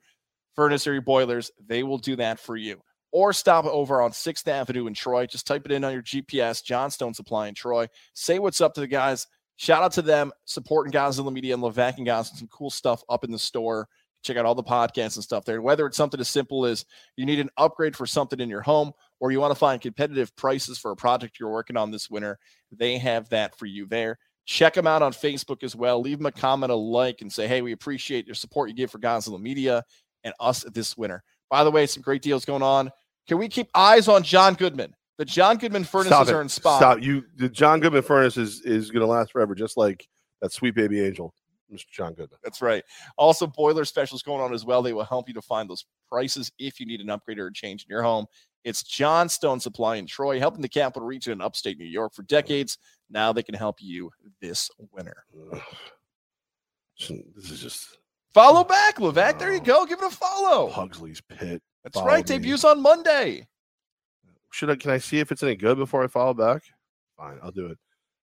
furnace or your boilers. They will do that for you. Or stop over on 6th Avenue in Troy. Just type it in on your GPS, Johnstone Supply in Troy. Say what's up to the guys. Shout out to them, supporting Godzilla Media and Levac and and some cool stuff up in the store. Check out all the podcasts and stuff there. Whether it's something as simple as you need an upgrade for something in your home, or you want to find competitive prices for a project you're working on this winter, they have that for you there. Check them out on Facebook as well. Leave them a comment, a like, and say, hey, we appreciate your support you give for Godzilla Media and us this winter. By the way, some great deals going on. Can we keep eyes on John Goodman? The John Goodman furnaces are in spot. Stop. You the John Goodman furnace is is gonna last forever, just like that sweet baby angel, Mr. John Goodman. That's right. Also, boiler specials going on as well. They will help you to find those prices if you need an upgrade or a change in your home. It's Johnstone Supply in Troy, helping the capital region in upstate New York for decades. Now they can help you this winter. This is just Follow back, Levac. There you go. Give it a follow. Pugsley's pit. That's follow right. me. Debuts on Monday. Should I? Can I see if it's any good before I follow back? Fine, I'll do it.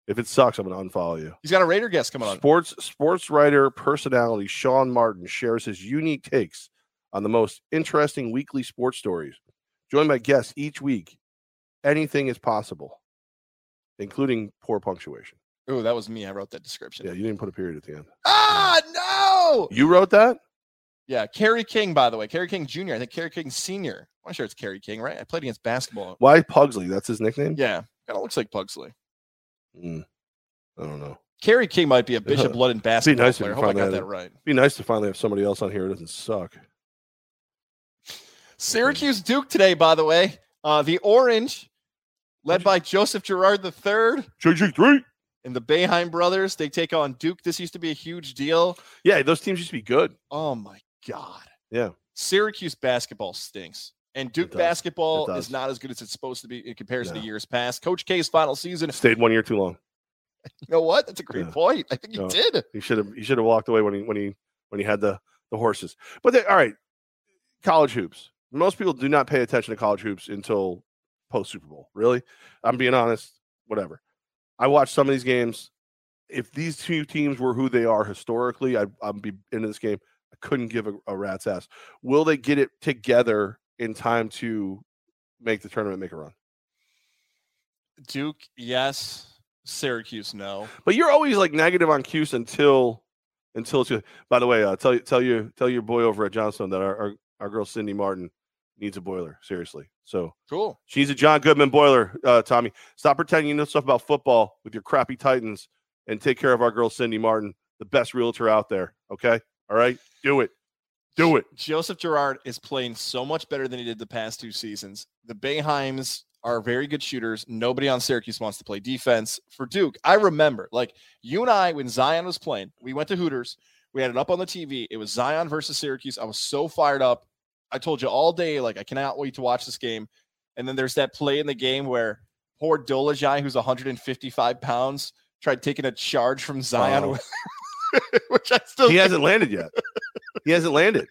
If it sucks, I'm gonna unfollow you. He's got a Raider guest coming on. Sports sports writer personality Sean Martin shares his unique takes on the most interesting weekly sports stories. Joined by guests each week. Anything is possible, including poor punctuation. Oh, that was me. I wrote that description. Yeah, you didn't put a period at the end. Ah, no. You wrote that? Yeah, Kerry King, by the way. Kerry King Jr. I think Kerry King Sr. I'm sure it's Kerry King, right? I played against basketball. Why Pugsley? That's his nickname. Yeah, kind of looks like Pugsley. Mm, I don't know. Kerry King might be a Bishop *laughs* Ludden basketball nice if player. you Hope I got that right. Be nice to finally have somebody else on here who doesn't suck. Syracuse Duke today, by the way. Uh, the Orange, led by Joseph Girard III. JG three. And the Boeheim brothers, they take on Duke. This used to be a huge deal. Yeah, those teams used to be good. Oh my God. Yeah. Syracuse basketball stinks. And Duke basketball is not as good as it's supposed to be in comparison No. to years past. Coach K's final season. Stayed one year too long. You know what? That's a great Yeah. point. I think you No. did. He should have. He should have walked away when he when he when he had the the horses. But they, all right, college hoops. Most people do not pay attention to college hoops until post Super Bowl. Really, I'm being honest. Whatever. I watched some of these games. If these two teams were who they are historically, I'd, I'd be into this game. I couldn't give a, a rat's ass. Will they get it together in time to make the tournament, make a run? Duke, yes. Syracuse, no. But you're always like negative on Cuse until until it's. By the way, uh, tell you tell you tell your boy over at Johnstone that our, our our girl Cindy Martin needs a boiler. Seriously, so Cool. she's a John Goodman boiler. Uh, Tommy, stop pretending you know stuff about football with your crappy Titans and take care of our girl Cindy Martin, the best realtor out there. Okay, all right, do it, do it. Joseph Girard is playing so much better than he did the past two seasons. The Boeheims are very good shooters. Nobody on Syracuse wants to play defense. For Duke, I remember like you and I, when Zion was playing, we went to Hooters. We had it up on the TV. It was Zion versus Syracuse. I was so fired up. I told you all day, like, I cannot wait to watch this game. And then there's that play in the game where poor Dolajai, who's 155 pounds, tried taking a charge from Zion, Oh. *laughs* which I still He think- hasn't landed yet. *laughs* He hasn't landed.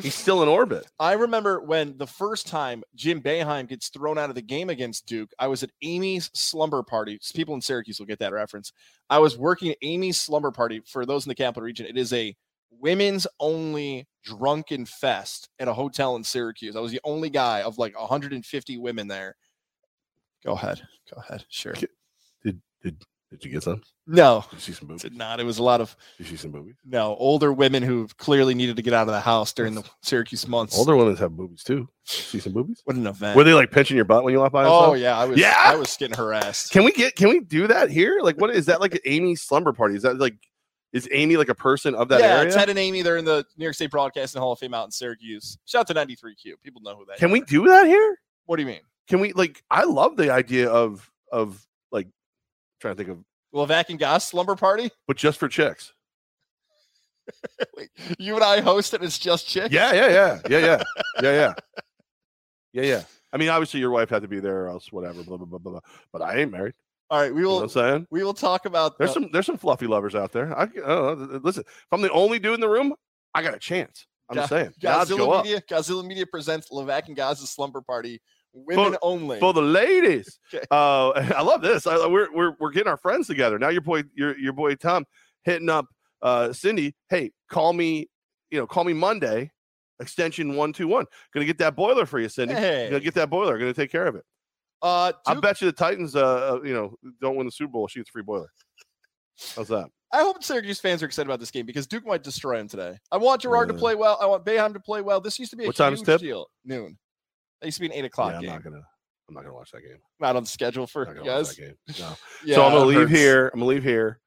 He's still in orbit. I remember when the first time Jim Boeheim gets thrown out of the game against Duke, I was at Amy's slumber party. People in Syracuse will get that reference. I was working at Amy's slumber party for those in the capital region. It is a women's only drunken fest at a hotel in Syracuse. I was the only guy of like 150 women there. Go ahead. Go ahead. Sure. Did did did you get some? No, Did you see some boobies? did not. It was a lot of Did you see some boobies? no older women who clearly needed to get out of the house during the *laughs* Syracuse months. Older women have boobies too. See some boobies? What an event. Were they like pinching your butt when you walk by? Oh stuff? yeah, I was. Yeah? I was getting harassed. Can we get? Can we do that here? Like, what is that? Like an Amy slumber party? Is that like? Is Amy like a person of that yeah, area? Ted and Amy, they're in the New York State Broadcasting Hall of Fame out in Syracuse. Shout out to 93Q. People know who that Can is. we do that here? What do you mean? Can we like I love the idea of of like trying to think of well, Vac and Goz slumber party? *laughs* But just for chicks. Wait, you and I host it it's just chicks? Yeah, yeah, yeah. Yeah, yeah. *laughs* yeah, yeah. Yeah, yeah. I mean, obviously your wife had to be there or else whatever, blah blah blah blah. blah. But I ain't married. All right, we You know will. I'm saying? we will talk about. There's the- some there's some fluffy lovers out there. I, don't. Listen, if I'm the only dude in the room, I got a chance. I'm just saying. Godzilla up. Media. Godzilla Media presents Levac and Goz's slumber party. Women only. for the ladies. *laughs* Okay. Uh, *laughs* I love this. I, we're we're we're getting our friends together now. Your boy, your your boy Tom, hitting up uh, Cindy. Hey, call me. You know, call me Monday. Extension one two one. Gonna get that boiler for you, Cindy. Hey. Gonna get that boiler. Gonna take care of it. Uh, I bet you the Titans. Uh, uh, you know, don't win the Super Bowl. She gets a free boiler. How's that? I hope Syracuse fans are excited about this game because Duke might destroy him today. I want Girard to Uh, play well. I want Boeheim to play well. This used to be a What huge deal. Noon. That used to be an eight Yeah, o'clock I'm game. not gonna. I'm not gonna watch that game. I'm not on the schedule for you guys. that game. No. *laughs* Yeah, so I'm gonna leave hurts. here. I'm gonna leave here.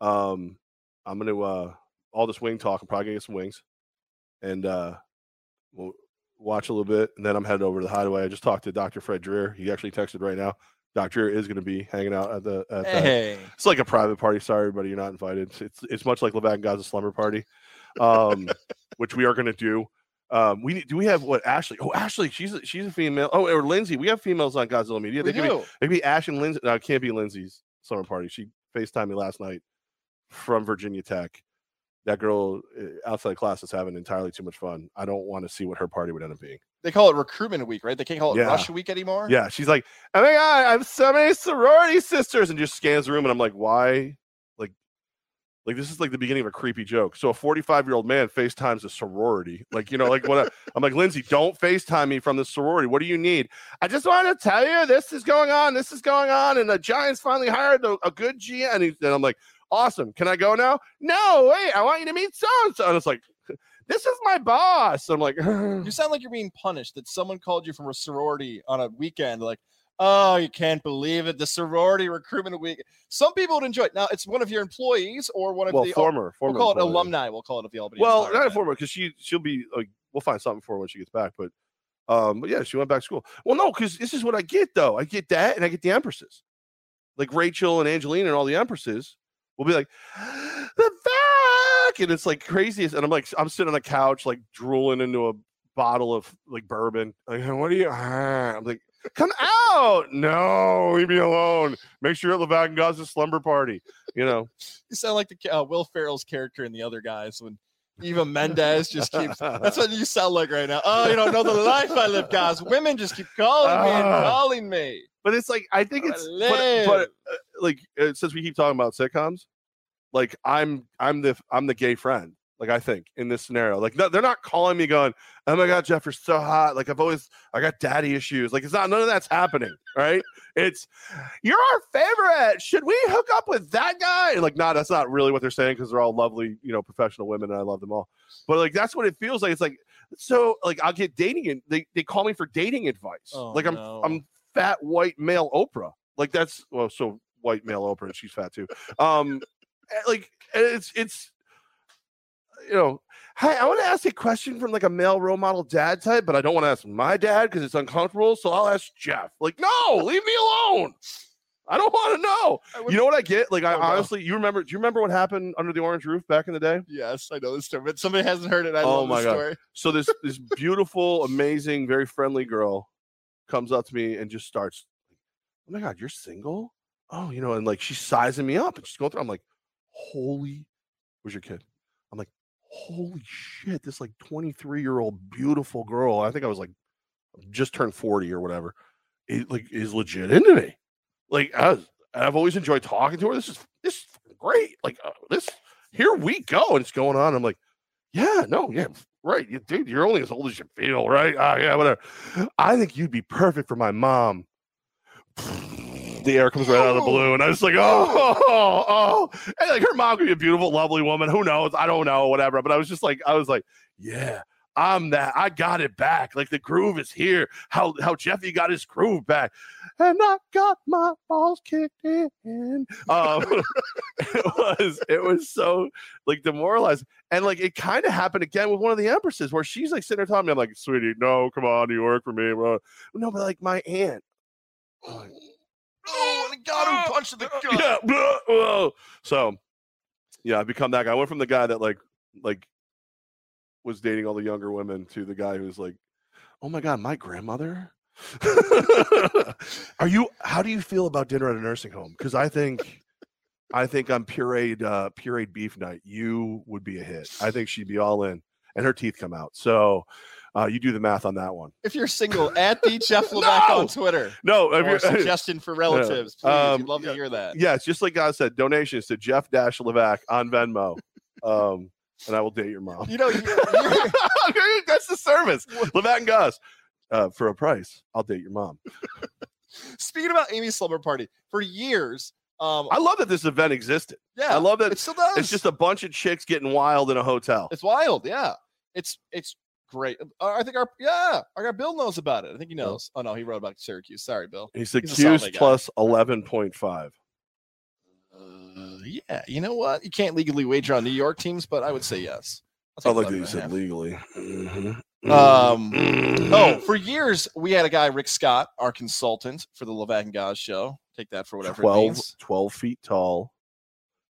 Um, I'm gonna uh all this wing talk. I'm probably gonna get some wings, and uh, we'll watch a little bit, and then I'm headed over to the hideaway. I just talked to Dr. Fred Dreer. He actually texted right now. Dr. Dreer is gonna be hanging out at the. At the Hey, It's like a private party. Sorry, everybody, you're not invited. It's it's much like Levac and Goz's slumber party, um, *laughs* which we are gonna do. Um, we do we have what Ashley? Oh, Ashley, she's a, she's a female. Oh, or Lindsay. We have females on Godzilla Media. we They could be do. Maybe Ash and Lindsay. No, it can't be Lindsay's summer party. She FaceTimed me last night from Virginia Tech. That girl uh, outside of class is having entirely too much fun. I don't want to see what her party would end up being. They call it recruitment week, right? They can't call it Yeah. rush week anymore. Yeah, she's like, oh my god, I have so many sorority sisters, and just scans the room, and I'm like, why? Like, like this is like the beginning of a creepy joke. So a 45 year old man FaceTimes a sorority, like you know, like what? I'm like, Lindsay, don't FaceTime me from the sorority. What do you need? I just want to tell you this is going on, this is going on, and the Giants finally hired a, a good GM, and, he, and I'm like, awesome. Can I go now? No, wait, I want you to meet so and so, and it's like. *laughs* This is my boss. I'm like, You *sighs* sound like you're being punished that someone called you from a sorority on a weekend. Like, oh, you can't believe it. The sorority recruitment week. Some people would enjoy it. Now, it's one of your employees or one of well, the former, former. We'll call it employee. alumni. We'll call it of the Albany. Well, not then. former because she she'll be like we'll find something for her when she gets back. But um, but yeah, she went back to school. Well, no, because this is what I get though. I get that, and I get the empresses. like Rachel and Angelina and all the empresses will be like, the back, and it's like craziest. And I'm like, I'm sitting on the couch, like drooling into a bottle of like bourbon. Like, what are you? ah." I'm like, come out. No, leave me alone. Make sure you're at Levac and slumber party. You know, *laughs* You sound like the uh, Will Ferrell's character in the other guys when Eva Mendes just keeps. That's what you sound like right now. Oh, you don't know the life I live, guys. Women just keep calling me and Ah. calling me. but it's like I think I it's but, but uh, like uh, since we keep talking about sitcoms, like I'm I'm the I'm the gay friend. Like I think in this scenario, like no, they're not calling me going, "Oh my god, Jeff, you're so hot." Like I've always I got daddy issues. Like it's not none of that's happening, right? It's you're our favorite. Should we hook up with that guy? Like, nah, that's not really what they're saying because they're all lovely, you know, professional women, and I love them all. But like that's what it feels like. It's like so like I'll get dating and they they call me for dating advice. Oh, like I'm no. I'm fat white male Oprah. Like that's well, so white male Oprah, and she's fat too. Um, eh, like it's it's you know, hey, I want to ask a question from like a male role model dad type, but I don't want to ask my dad because it's uncomfortable. So I'll ask Jeff. Like, no, leave me alone. I don't want to know. You know what I get? Like, I Oh, no. honestly, you remember? Do you remember what happened under the orange roof back in the day? Yes, I know this story, but somebody hasn't heard it. I Oh love my this God. story. So this *laughs* this beautiful, amazing, very friendly girl comes up to me and just starts, "Oh my god, you're single? Oh, you know," and like she's sizing me up and she's going through. I'm like, "Holy, where's your kid?" "Holy shit!" This like 23 year old beautiful girl. I think I was like just turned 40 or whatever. It like is legit into me. Like I was, I've always enjoyed talking to her. This is this is great. Like uh, this, here we go, and it's going on. I'm like, yeah, no, yeah, right, you, dude. You're only as old as you feel, right? Ah, yeah, whatever. I think you'd be perfect for my mom. The air comes right out of the Oh. balloon. I was like, oh, oh, *laughs* oh. And like her mom could be a beautiful, lovely woman. Who knows? I don't know, whatever. But I was just like, I was like, yeah, I'm that. I got it back. Like the groove is here. How how Jeffy got his groove back, and I got my balls kicked in. Um, *laughs* it was it was so like demoralized, and like it kind of happened again with one of the empresses where she's like sitting there talking to me. I'm like, sweetie, no, come on, you work for me. blah." No, but like my aunt. Oh, the God who punched the gut. yeah. blah, whoa. So, yeah, I become that guy. I went from the guy that like like was dating all the younger women to the guy who's like, oh my god, my grandmother. *laughs* Are you? How do you feel about dinner at a nursing home? Because I think, I think on pureed uh, pureed beef night, you would be a hit. I think she'd be all in, and her teeth come out. So, uh, you do the math on that one. If you're single, at the Jeff Levac No! on Twitter. No, if Or you're- *laughs* suggestion for relatives. Please, Um, we'd love to hear that. Yes, just like God said, donations to Jeff Dash Levac on Venmo. *laughs* Um, and I will date your mom. You know, you're, *laughs* you're, That's the service. Levac and Goz. Uh, for a price, I'll date your mom. speaking about Amy's slumber party, for years, um, I love that this event existed. yeah, I love that it still does. it's just a bunch of chicks getting wild in a hotel. It's wild, yeah. It's it's great. Uh, I think our yeah, our Bill knows about it. I think he knows. Oh no, he wrote about Syracuse. Sorry, Bill. He's accused plus 11.5. Uh, yeah, you know what? You can't legally wager on New York teams, but I would say yes. I like that you said half. legally. Mhm. Um, Mhm. Oh, for years we had a guy, Rick Scott, our consultant for the Levac and Goz show. Take that for whatever it 12, means. 12 feet tall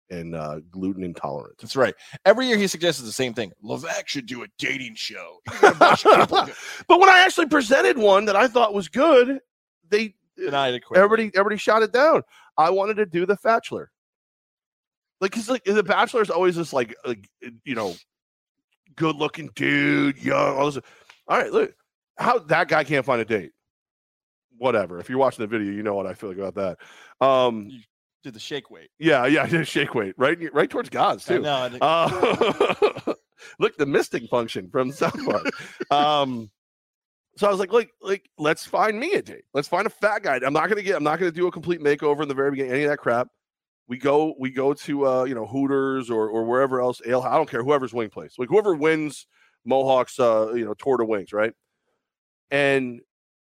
and uh, gluten intolerant. That's right. Every year he suggests the same thing. Levac should do a dating show. You get a bunch of people to- *laughs* but when I actually presented one that I thought was good, they Denied it everybody everybody shot it down. I wanted to do the Bachelor. Like, cause like the Bachelor is always this like, like you know, good looking dude, young. All, this. all right, look how that guy can't find a date. Whatever. If you're watching the video, you know what I feel like about that. Um, Did the shake weight. yeah, yeah, *laughs* I did shake weight right, right towards God's too. I Uh, *laughs* *laughs* look, the misting function from South Park. um, so I was like, like, like, let's find me a date. Let's find a fat guy. I'm not gonna get. I'm not gonna do a complete makeover in the very beginning. Any of that crap. We go. We go to uh, you know Hooters or or wherever else. Ale. I don't care. Whoever's wing place. Like whoever wins Mohawks. Uh, you know Tour de Wings, right? And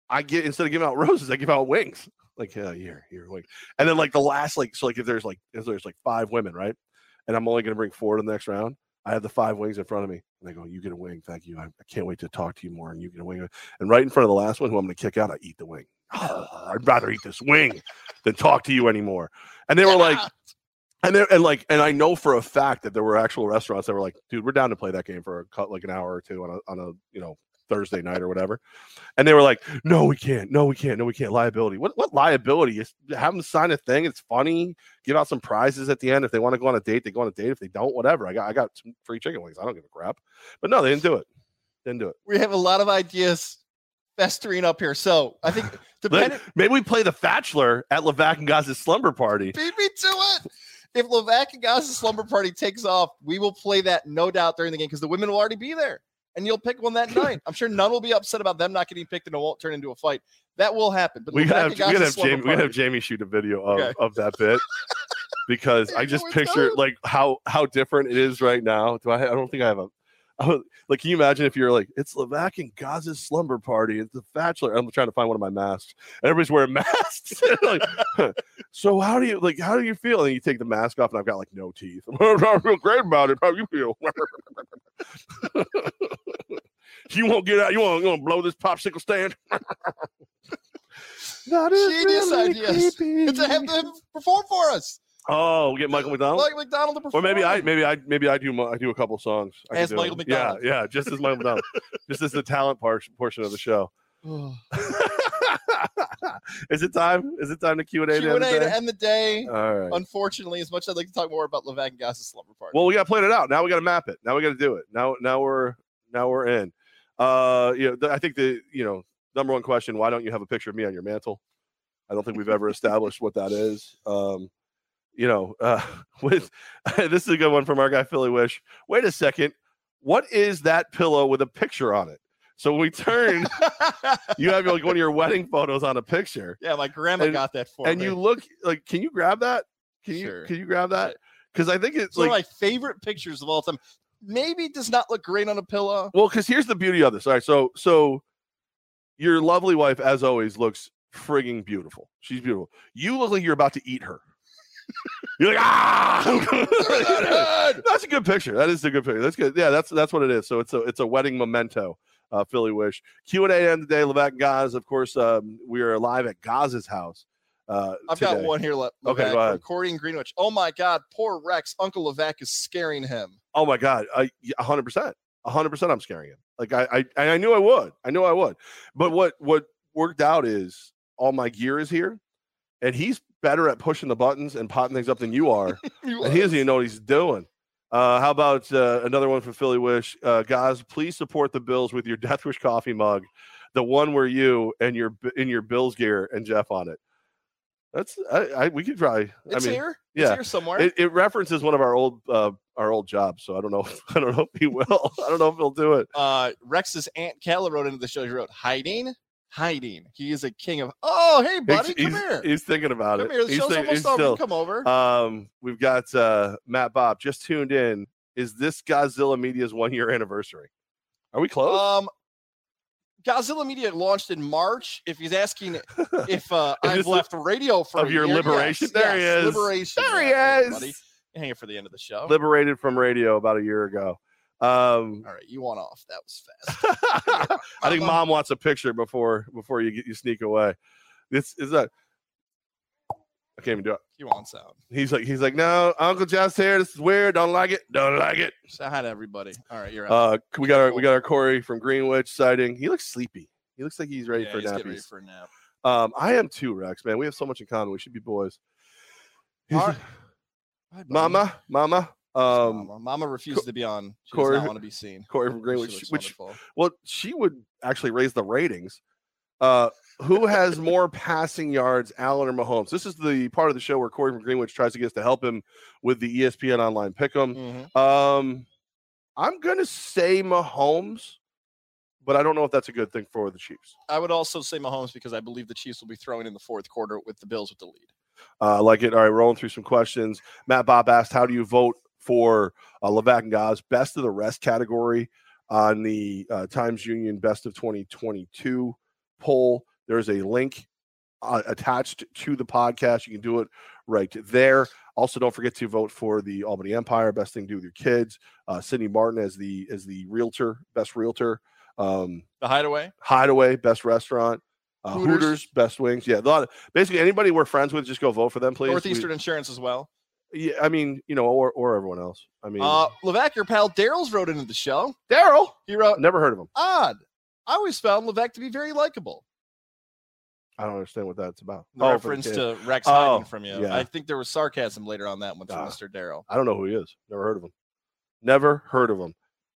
I get instead of giving out roses, I give out wings. Like yeah, here, here, wing. And then like the last like so like if there's like if there's like five women, right? And I'm only gonna bring four to the next round. I have the five wings in front of me. And I go, You get a wing. Thank you. I, I can't wait to talk to you more. And you get a wing. And right in front of the last one, who I'm going to kick out, I eat the wing. Oh, I'd rather eat this wing than talk to you anymore. And they were like, *laughs* and they and like, and I know for a fact that there were actual restaurants that were like, dude, we're down to play that game for a cut like an hour or two on a on a you know Thursday night or whatever. And they were like, no, we can't, no, we can't, no, we can't. Liability. What what liability? Is have them sign a thing. It's funny. Give out some prizes at the end. If they want to go on a date, they go on a date. If they don't, whatever. I got I got some free chicken wings. I don't give a crap. But no, they didn't do it. Didn't do it. We have a lot of ideas festering up here. So I think *laughs* depending maybe we play the Bachelor at Levac and Goz's slumber party. beat me to it. If Levac and Goz's slumber party takes off, we will play that no doubt during the game because the women will already be there. And you'll pick one that *laughs* night. I'm sure none will be upset about them not getting picked and it won't turn into a fight. That will happen. But We gotta have, we gotta have Jamie. We gotta have Jamie shoot a video of, Okay. of that bit *laughs* because I just picture done. like how how different it is right now. Do I? I don't think I have a. oh, Like, can you imagine if you're like, it's Levac and Goz's slumber party, it's the Bachelor. I'm trying to find one of my masks, and everybody's wearing *laughs* masks. like, so how do you like? How do you feel? And you take the mask off, and I've got like no teeth. *laughs* I feel great about it. How you feel? you won't get out. You want to blow this popsicle stand? *laughs* That is Genius really ideas. creepy. to have them perform for us. Oh, get Michael McDonald. Like McDonald to or maybe I maybe I maybe I do I do a couple songs. I As Michael. McDonald. Yeah, yeah, just as Michael McDonald. *laughs* just as the talent part portion of the show. *sighs* Is it time? Is it time to Q and A? Q and A to end the day. All right. Unfortunately, as much as I'd like to talk more about Levac and Goz's slumber party. Well, we got to plan it out. Now we got to map it. Now we got to do it. Now now we're now we're in. Uh, you know, th- I think the you know number one question: Why don't you have a picture of me on your mantle? I don't think we've ever established what that is. Um, you know, uh, *laughs* with *laughs* this is a good one from our guy Philly Wish. Wait a second, what is that pillow with a picture on it? So when we turn, *laughs* you have like one of your wedding photos on a picture, yeah, my grandma And- got that for and me. And you look like, can you grab that? Can you Sure. can you grab that? Because I think it's It's one of my favorite pictures of all time. Maybe it does not look great on a pillow. Well, because here's the beauty of this. All right, so so your lovely wife, as always, looks frigging beautiful. She's beautiful. You look like you're about to eat her. You're like ah. *laughs* that's a good picture. That is a good picture. That's good. Yeah, that's that's what it is. So it's a it's a wedding memento. Uh, Philly wish Q and A end of the day. Levac and Goz. Of course, um, we are live at Goz's house. Uh, I've got one here. Le- Okay, Levac, go ahead. From Corey and Greenwich. Oh my God, poor Rex. Uncle Levac is scaring him. Oh my god, hundred percent, hundred percent. I'm scaring him. Like I, I, I knew I would. I knew I would. But what what worked out is all my gear is here, and he's better at pushing the buttons and potting things up than you are, *laughs* and he doesn't even know what he's doing. Uh, how about uh, another one from Philly Wish? Uh, guys, please support the Bills with your Death Wish coffee mug, the one where you and your in your Bills gear and Jeff on it. That's I, I we could try. It's I mean, here. yeah. Here somewhere. it, it references one of our old uh, our old jobs, so I don't know. *laughs* I don't know if he will. I don't know if he'll do it. uh, Rex's aunt Kayla wrote into the show. She wrote, "Hiding, hiding. He is a king of. Oh, hey, buddy, he's, come here. he's thinking about Come it. here. The He's show's think- almost over. still- Come over. um, we've got uh, Matt Bob just tuned in. Is this Godzilla Media's one year anniversary? Are we close? Um, Godzilla Media launched in March. If he's asking *laughs* if uh, I've left radio for of your year, liberation? yes, There he is. Liberation. There he is. Hang it for the end of the show. Liberated from radio about a year ago. Um, All right, you want off. That was *laughs* fast. I think mom wants a picture before before you get you sneak away. This is that. I can't even do it. You want sound. He's like, he's like, no, Uncle Jeff's here. This is weird. Don't like it. Don't like it. Say hi to everybody. All right, you're out. Uh, we got our we got our Corey from Greenwich sighting. He looks sleepy. He looks like he's ready Yeah, for he's getting ready for a nap. Um, I am too, Rex. Man, we have so much in common. We should be boys. Right. *laughs* Mama, Mama. Um, Mama. Mama refuses to be on. She Corey- does not want to be seen. Corey from She Greenwich, looks which well, she would actually raise the ratings. Uh, who has more passing yards, Allen or Mahomes? This is the part of the show where Corey from Greenwich tries to get us to help him with the ESPN online pick'em. Mhm. Um, I'm gonna say Mahomes, but I don't know if that's a good thing for the Chiefs. I would also say Mahomes because I believe the Chiefs will be throwing in the fourth quarter with the Bills with the lead. Uh, I like it. All right, rolling through some questions. Matt Bob asked, "How do you vote for uh, Levac and Goz best of the rest category on the uh, Times Union Best of 2022 poll?" There's a link uh, attached to the podcast. You can do it right there. Also, don't forget to vote for the Albany Empire. Best thing to do with your kids. Uh, Cindy Martin as the as the realtor, best realtor. Um, The Hideaway. Hideaway, best restaurant. Uh, Hooters. Hooters. best wings. Yeah, of, basically anybody we're friends with, just go vote for them, please. We- Northeastern Insurance as well. Yeah, I mean, you know, or or everyone else. I mean, Uh, Levac, your pal Daryl's wrote into the show. Daryl. He wrote, Never heard of him. odd. I always found Levac to be very likable. I don't understand what that's about. The Oh, reference to Rex Oh, hiding from you. yeah. I think there was sarcasm later on that one from Ah. Mr. Daryl. I don't know who he is. Never heard of him. Never heard of him.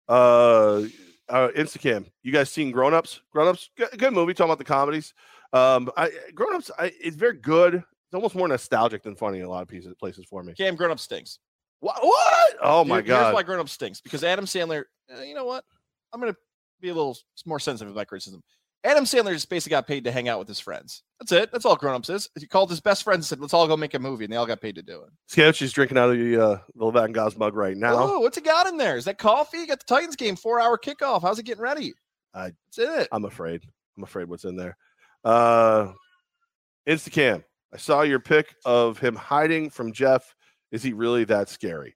Uh, uh Instacam. You guys seen Grown Ups? Grown Ups, good, good movie. Talking about the comedies. Um, I Grown Ups. I, it's very good. It's almost more nostalgic than funny in a lot of pieces places for me. Cam Grown Up stinks. What? What? Oh my god! Here's why Grown Up stinks because Adam Sandler, uh, you know what? I'm going to be a little more sensitive about criticism. Adam Sandler just basically got paid to hang out with his friends. That's it. That's all Grown Ups is. He called his best friends and said, let's all go make a movie. And they all got paid to do it. Sketch is drinking out of the uh, the Levac and mug right now. Oh, what's it got in there? Is that coffee? You got the Titans game, four hour kickoff. How's it getting ready? I- That's it. I'm afraid. I'm afraid what's in there. Uh, Instacam. I saw your pic of him hiding from Jeff. Is he really that scary?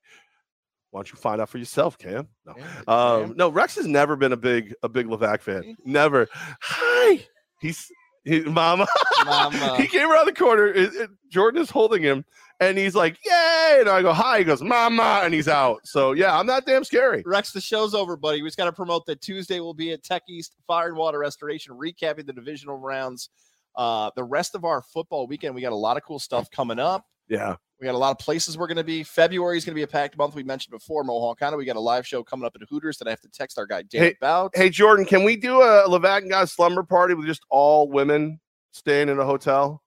Why don't you find out for yourself, Cam? No. Um, no, Rex has never been a big a big Levac fan. Never. Hi. He's he, mama. Mama. *laughs* he came around the corner. it- it- Jordan is holding him, and he's like, "Yay!" And I go, "Hi." He goes, "Mama," and he's out. So yeah, I'm not damn scary. Rex, the show's over, buddy. We just got to promote that Tuesday will be at Tech East Fire and Water Restoration, recapping the divisional rounds. Uh, the rest of our football weekend, we got a lot of cool stuff coming up. Yeah. We got a lot of places we're going to be. February is going to be a packed month. We mentioned before Mohawk County. We got a live show coming up at Hooters that I have to text our guy Dan Hey- about. Hey Jordan, can we do a Levac and Guys slumber party with just all women staying in a hotel?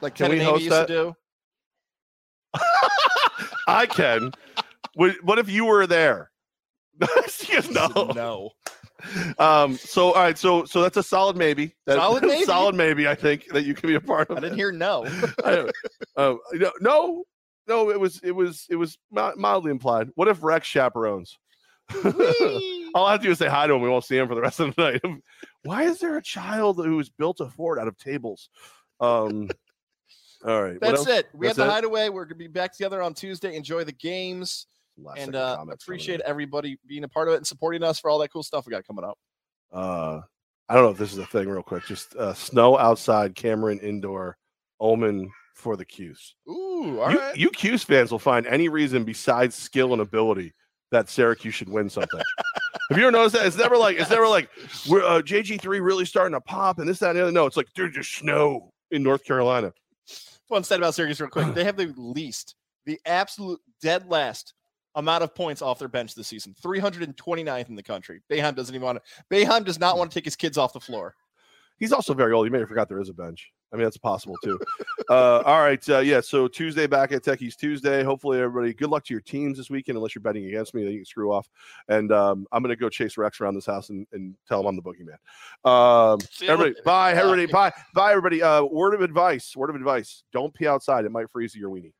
like can we host used that? to do. *laughs* I can. What if you were there? *laughs* no. no. Um. So all right. So so that's a solid maybe. That- Solid *laughs* maybe? solid maybe. I think that you can be a part of. I didn't it. heir no. *laughs* I um, no, no, no. It was it was it was mildly implied. What if Rex chaperones? *laughs* All I have to do is say hi to him. We won't see him for the rest of the night. Why is there a child who's built a fort out of tables? Um. All right. That's it. We That's have the it? hideaway. We're going to be back together on Tuesday. Enjoy the games. Last and uh, appreciate everybody being a part of it and supporting us for all that cool stuff we got coming up. Uh, I don't know if this is a thing, real quick. Just uh, snow outside, Cameron indoor, Omen for the 'Cuse. Ooh, all you, right. you 'Cuse fans will find any reason besides skill and ability that Syracuse should win something. Have you ever noticed that? It's never like it's never like we're uh, JG three really starting to pop and this that and the other. No, it's like dude, just snow in North Carolina. One stat about Syracuse, real quick. *sighs* They have the least, the absolute dead last amount of points off their bench this season 329th in the country. Boeheim doesn't even want to, Boeheim does not want to take his kids off the floor. He's also very old. You may have forgot there is a bench. I mean, that's possible too. uh, all right. Uh, yeah. So Tuesday back at Techies Tuesday. Hopefully, everybody, good luck to your teams this weekend, unless you're betting against me. Then you can screw off. And um, I'm going to go chase Rex around this house and, and tell him I'm the boogeyman. Um, everybody, bye. Bye. Everybody, bye. Bye, everybody. Uh, word of advice. Word of advice. Don't pee outside. It might freeze your weenie.